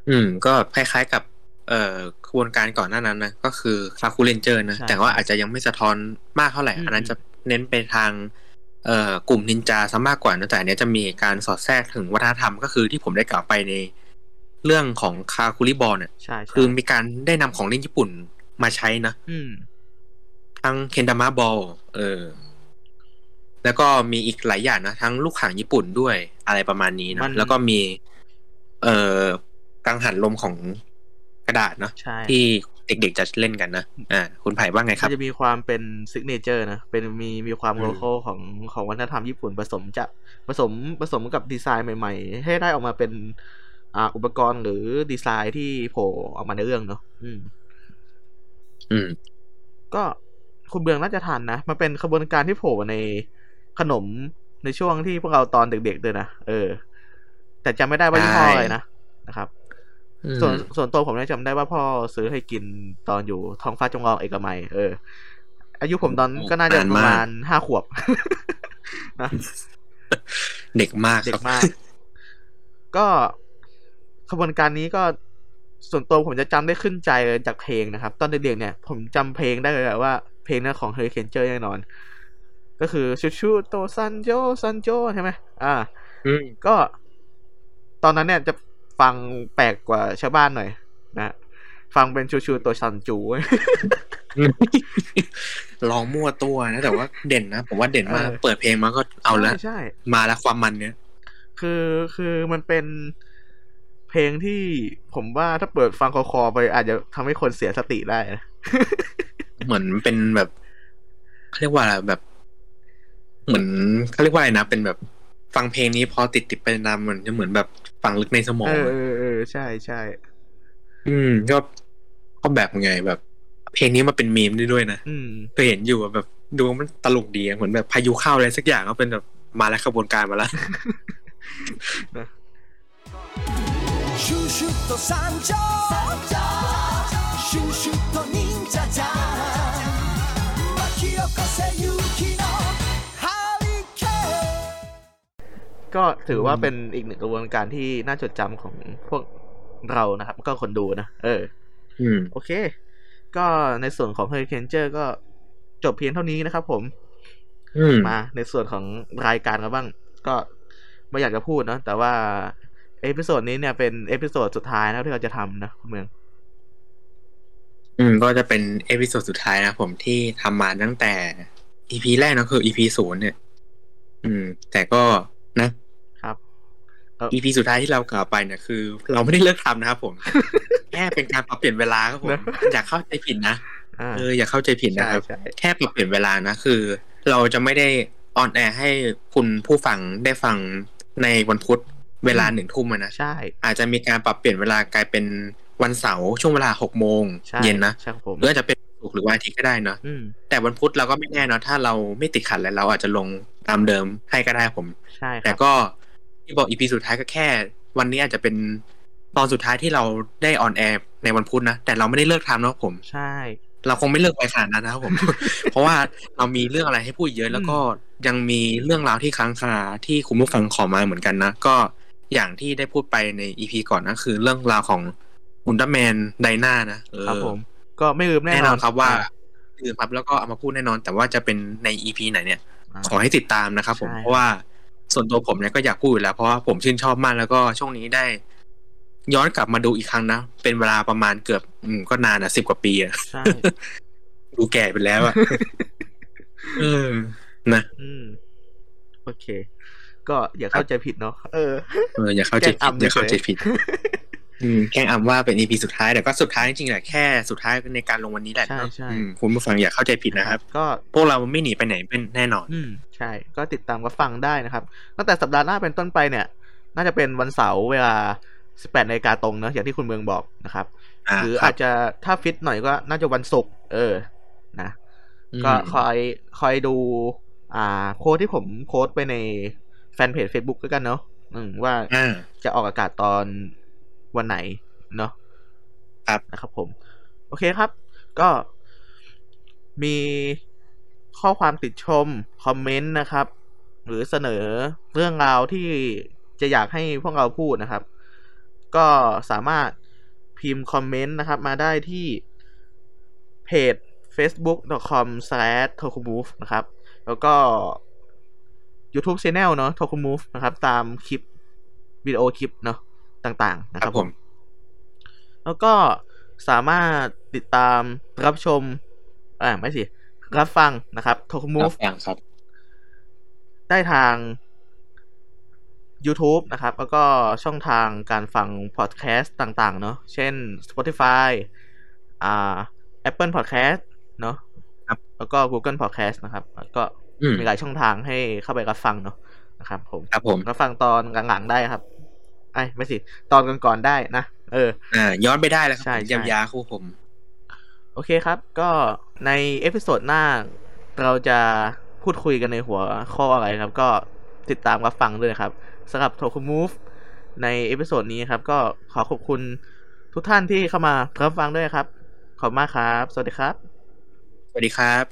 อืม ก็คล้ายๆกับ เอ่อขบวนการก่อนหน้านั้นนะก็คือคาคูเลนเจอร์นะแต่ว่าอาจจะยังไม่สะท้อนมากเท่าไหร่ อันนั้นจะเน้นไปทางเอ่อ กลุ่มนินจาซะมากกว่านะแต่เนี้ยจะมีการสอดแทรกถึงวัฒนธรรมก็คือที่ผมได้กล่าวไปในเรื่องของคาคุริบอลเนี่ยคือมีการได้นำของเล่นญี่ปุ่นมาใช้นะทั้งเคนดามะบอลเออ แล้วก็มีอีกหลายอย่างนะทั้งลูกข่างญี่ปุ่นด้วยอะไรประมาณนี้นะแล้วก็มี เอ่อกังหันลมของกระดาษเนาะที่ เด็กๆจะเล่นกันนะอ่าคุณไผ่ว่าไงครับจะมีความเป็น signature นะเป็นมีมีความโลโก้ของของวัฒนธรรมญี่ปุ่นผสมจะผสมผสมกับดีไซน์ใหม่ ๆ ให้ได้ออกมาเป็นอ่าอุปกรณ์หรือดีไซน์ที่โผล่ออกมาในเรื่องเนาะอืม อืม ก็คุณเบืองน่าจะทันนะมันเป็นขบวนการที่โผล่ในขนมในช่วงที่พวกเราตอนเด็กๆด้วยนะเออ แต่จำไม่ได้ว่ายี่ห้ออะไรนะนะครับ ส่วนส่วนตัวผมเนี่ยจำได้ว่าพ่อซื้อให้กินตอนอยู่ท้องฟ้าจงอองเอกมัย เออ อายุผมตอนก็น่าจะประมาณห้าขวบนะเด็กมากเด็กมาก ก็ขบวนการนี้ก็ส่วนตัวผมจะจำได้ขึ้นใจจากเพลงนะครับ ตอนเด็กๆเนี่ย ผมจำเพลงได้เลยว่าเพลงนั้นของเฮอริเคนเจอร์แน่นอน ก็คือシュシュッと参上参上ใช่ไหมอ่าก็ตอนนั้นเนี่ยจะ ฟังแปลกกว่าชาวบ้านหน่อยนะฟังเป็นชูชูตัวชันจู ลองมั่วตัวนะ แต่ว่าเด่นนะ ผมว่าเด่นมาก เปิดเพลงมาก็เอาแล้วใช่มาแล้วความมันเนี้ยคือคือมันเป็นเพลงที่ผมว่าถ้าเปิดฟังคอคอไปอาจจะทำให้คนเสียสติได้เหมือนเป็นแบบเขาเรียกว่าอะไรแบบ เหมือนเขาเรียกว่าอะไรนะเป็นแบบฟังเพลงนี้พอติดติดไปนานมันจะเหมือนแบบ ฝังลึกในสมองเออเออใช่ใช่อืมก็ก็แบบไงแบบ เพลงนี้มาเป็นมีมได้ด้วยนะเคยเห็นอยู่แบบดูมันตลกดีเหมือนแบบพายุเข้าอะไรสักอย่างก็เป็นแบบมาแล้วขบวนการมาแล้วชูชูโตซานจชู ก็ถือว่าเป็นอีกหนึ่งกระบวนการที่น่าจดจำของพวกเรานะครับ ก็คนดูนะ เออ อืม โอเค ก็ในส่วนของ Hurricane ก็จบเพียงเท่านี้นะครับผมมาในส่วนของรายการกันบ้าง ก็ไม่อยากจะพูดนะ แต่ว่า episode นี้เนี่ยเป็น episode สุดท้ายนะที่เราจะทำนะคุณเมือง อืม ก็จะเป็น episode สุดท้ายนะผมที่ทำมาตั้งแต่ EP แรกนะคือ EP ศูนย์เนี่ย อืม แต่ก็ นะครับ EP สุดท้ายที่เรากล่าวไปเนี่ยคือ เราไม่ได้เลิกทำนะครับผมแค่เป็นการปรับเปลี่ยนเวลาครับผมอยากเข้าใจผิดนะเอออย่าเข้าใจผิดนะครับแค่ปรับเปลี่ยนเวลานะคือ เราจะไม่ได้ออนแอร์ให้คุณผู้ฟังได้ฟังในวันพุธเวลาหนึ่งทุ่มนะใช่ อาจจะมีการปรับเปลี่ยนเวลากลายเป็นวันเสาร์ช่วงเวลาหกโมงเย็นนะหรืออาจจะเป็น ศุกร์หรือวันอาทิตย์ก็ได้เนาะแต่วันพุธเราก็ไม่แน่เนาะถ้าเราไม่ติดขัดแล้วเราอาจจะลงตามเดิมให้ก็ได้ผมใช่แต่ก็ที่บอกอีพีสุดท้ายก็แค่ วันนี้อาจจะเป็นตอนสุดท้ายที่เราได้ออนแอร์ในวันพุธนะแต่เราไม่ได้เลิกทำเนาะผมใช่ เราคงไม่เลิกไปขนาดนั้นนะครับผม เพราะว่าเรามีเรื่องอะไรให้พูดเยอะแล้วก็ยังมีเรื่องราวที่ค้างคาที่คุณผู้ฟังขอมาเหมือนกันนะก็อย่างที่ได้พูดไปในอีพีก่อนนะคือเรื่องราวของอุลตร้าแมนไดนานะครับผม ก็ไม่ลืมแน่นอนครับว่าลืมครับแล้วก็เอามาพูดแน่นอน แต่ว่าจะเป็นในอีพีไหนเนี่ย ขอให้ติดตามนะครับผมเพราะว่าส่วนตัวผมเนี่ยก็อยากพูดอยู่แล้วเพราะว่าผมชื่นชอบมากแล้วก็ช่วงนี้ได้ ย้อนกลับมาดูอีกครั้งนะ เป็นเวลาประมาณเกือบ อืมก็นานอะสิบกว่าปีอะดูแก่ไปแล้วอะเออนะอืมโอเค ก็อย่าเข้าใจผิดเนาะเออเอออย่าเข้าใจผิดอย่าเข้าใจผิด อืมแค่อ่ำว่าเป็นอีพีสุดท้ายแต่ก็สุดท้ายจริงๆแหละแค่สุดท้ายในการลงวันนี้แหละใช่ใช่คุณผู้ฟังอย่าเข้าใจผิดนะครับ ก็พวกเราไม่หนีไปไหนเป็นแน่นอน อืมใช่ ก็ติดตามก็ฟังได้นะครับตั้งแต่สัปดาห์หน้าเป็นต้นไปเนี่ย น่าจะเป็นวันเสาร์เวลาสิบแปดนาฬิกาตรงเนอะอย่างที่คุณเมืองบอกนะครับ หรืออาจจะถ้าฟิตหน่อยก็น่าจะวันศุกร์เออนะก็คอยคอยดู อ่า โค้ดที่ผมโค้ดไปในแฟนเพจ Facebook ด้วยกันเนาะว่าจะออกอากาศตอน วันไหนเนาะครับนะครับผม โอเคครับ ก็มีข้อความติดชม คอมเมนต์นะครับ หรือเสนอเรื่องราวที่จะอยากให้พวกเราพูดนะครับ ก็สามารถพิมพ์คอมเมนต์นะครับ มาได้ที่เพจ facebook.com/tokumove นะครับ แล้วก็ YouTube Channel เนาะ tokumove นะครับ ตามคลิปวิดีโอคลิปเนาะ ต่างๆ นะครับผม แล้วก็สามารถติดตามรับชมอ่าไม่สิ รับฟังนะครับโทคุมูฟครับ ได้ทาง YouTube นะครับ แล้วก็ช่องทางการฟังพอดแคสต์ต่าง ๆ เนาะเช่น Spotify อ่า Apple Podcast เนาะแล้วก็ Google Podcast นะครับ ก็มีหลายช่องทางให้เข้าไปรับฟังเนาะนะครับผมครับผมรับฟังตอนหลังๆได้ครับ ไอ้ไม่สิ ตอนก่อนๆได้นะ เอออ่าย้อนไปได้แล้วครับใช่ยำยาคู่ผม โอเคครับ ก็ใน episode หน้า เราจะพูดคุยกันในหัวข้ออะไรครับ ก็ติดตามรับฟังด้วยครับสำหรับโทคุมูฟใน episode นี้ครับ ก็ขอขอบคุณทุกท่านที่เข้ามารับฟังด้วยครับ ขอบมากครับ สวัสดีครับ สวัสดีครับ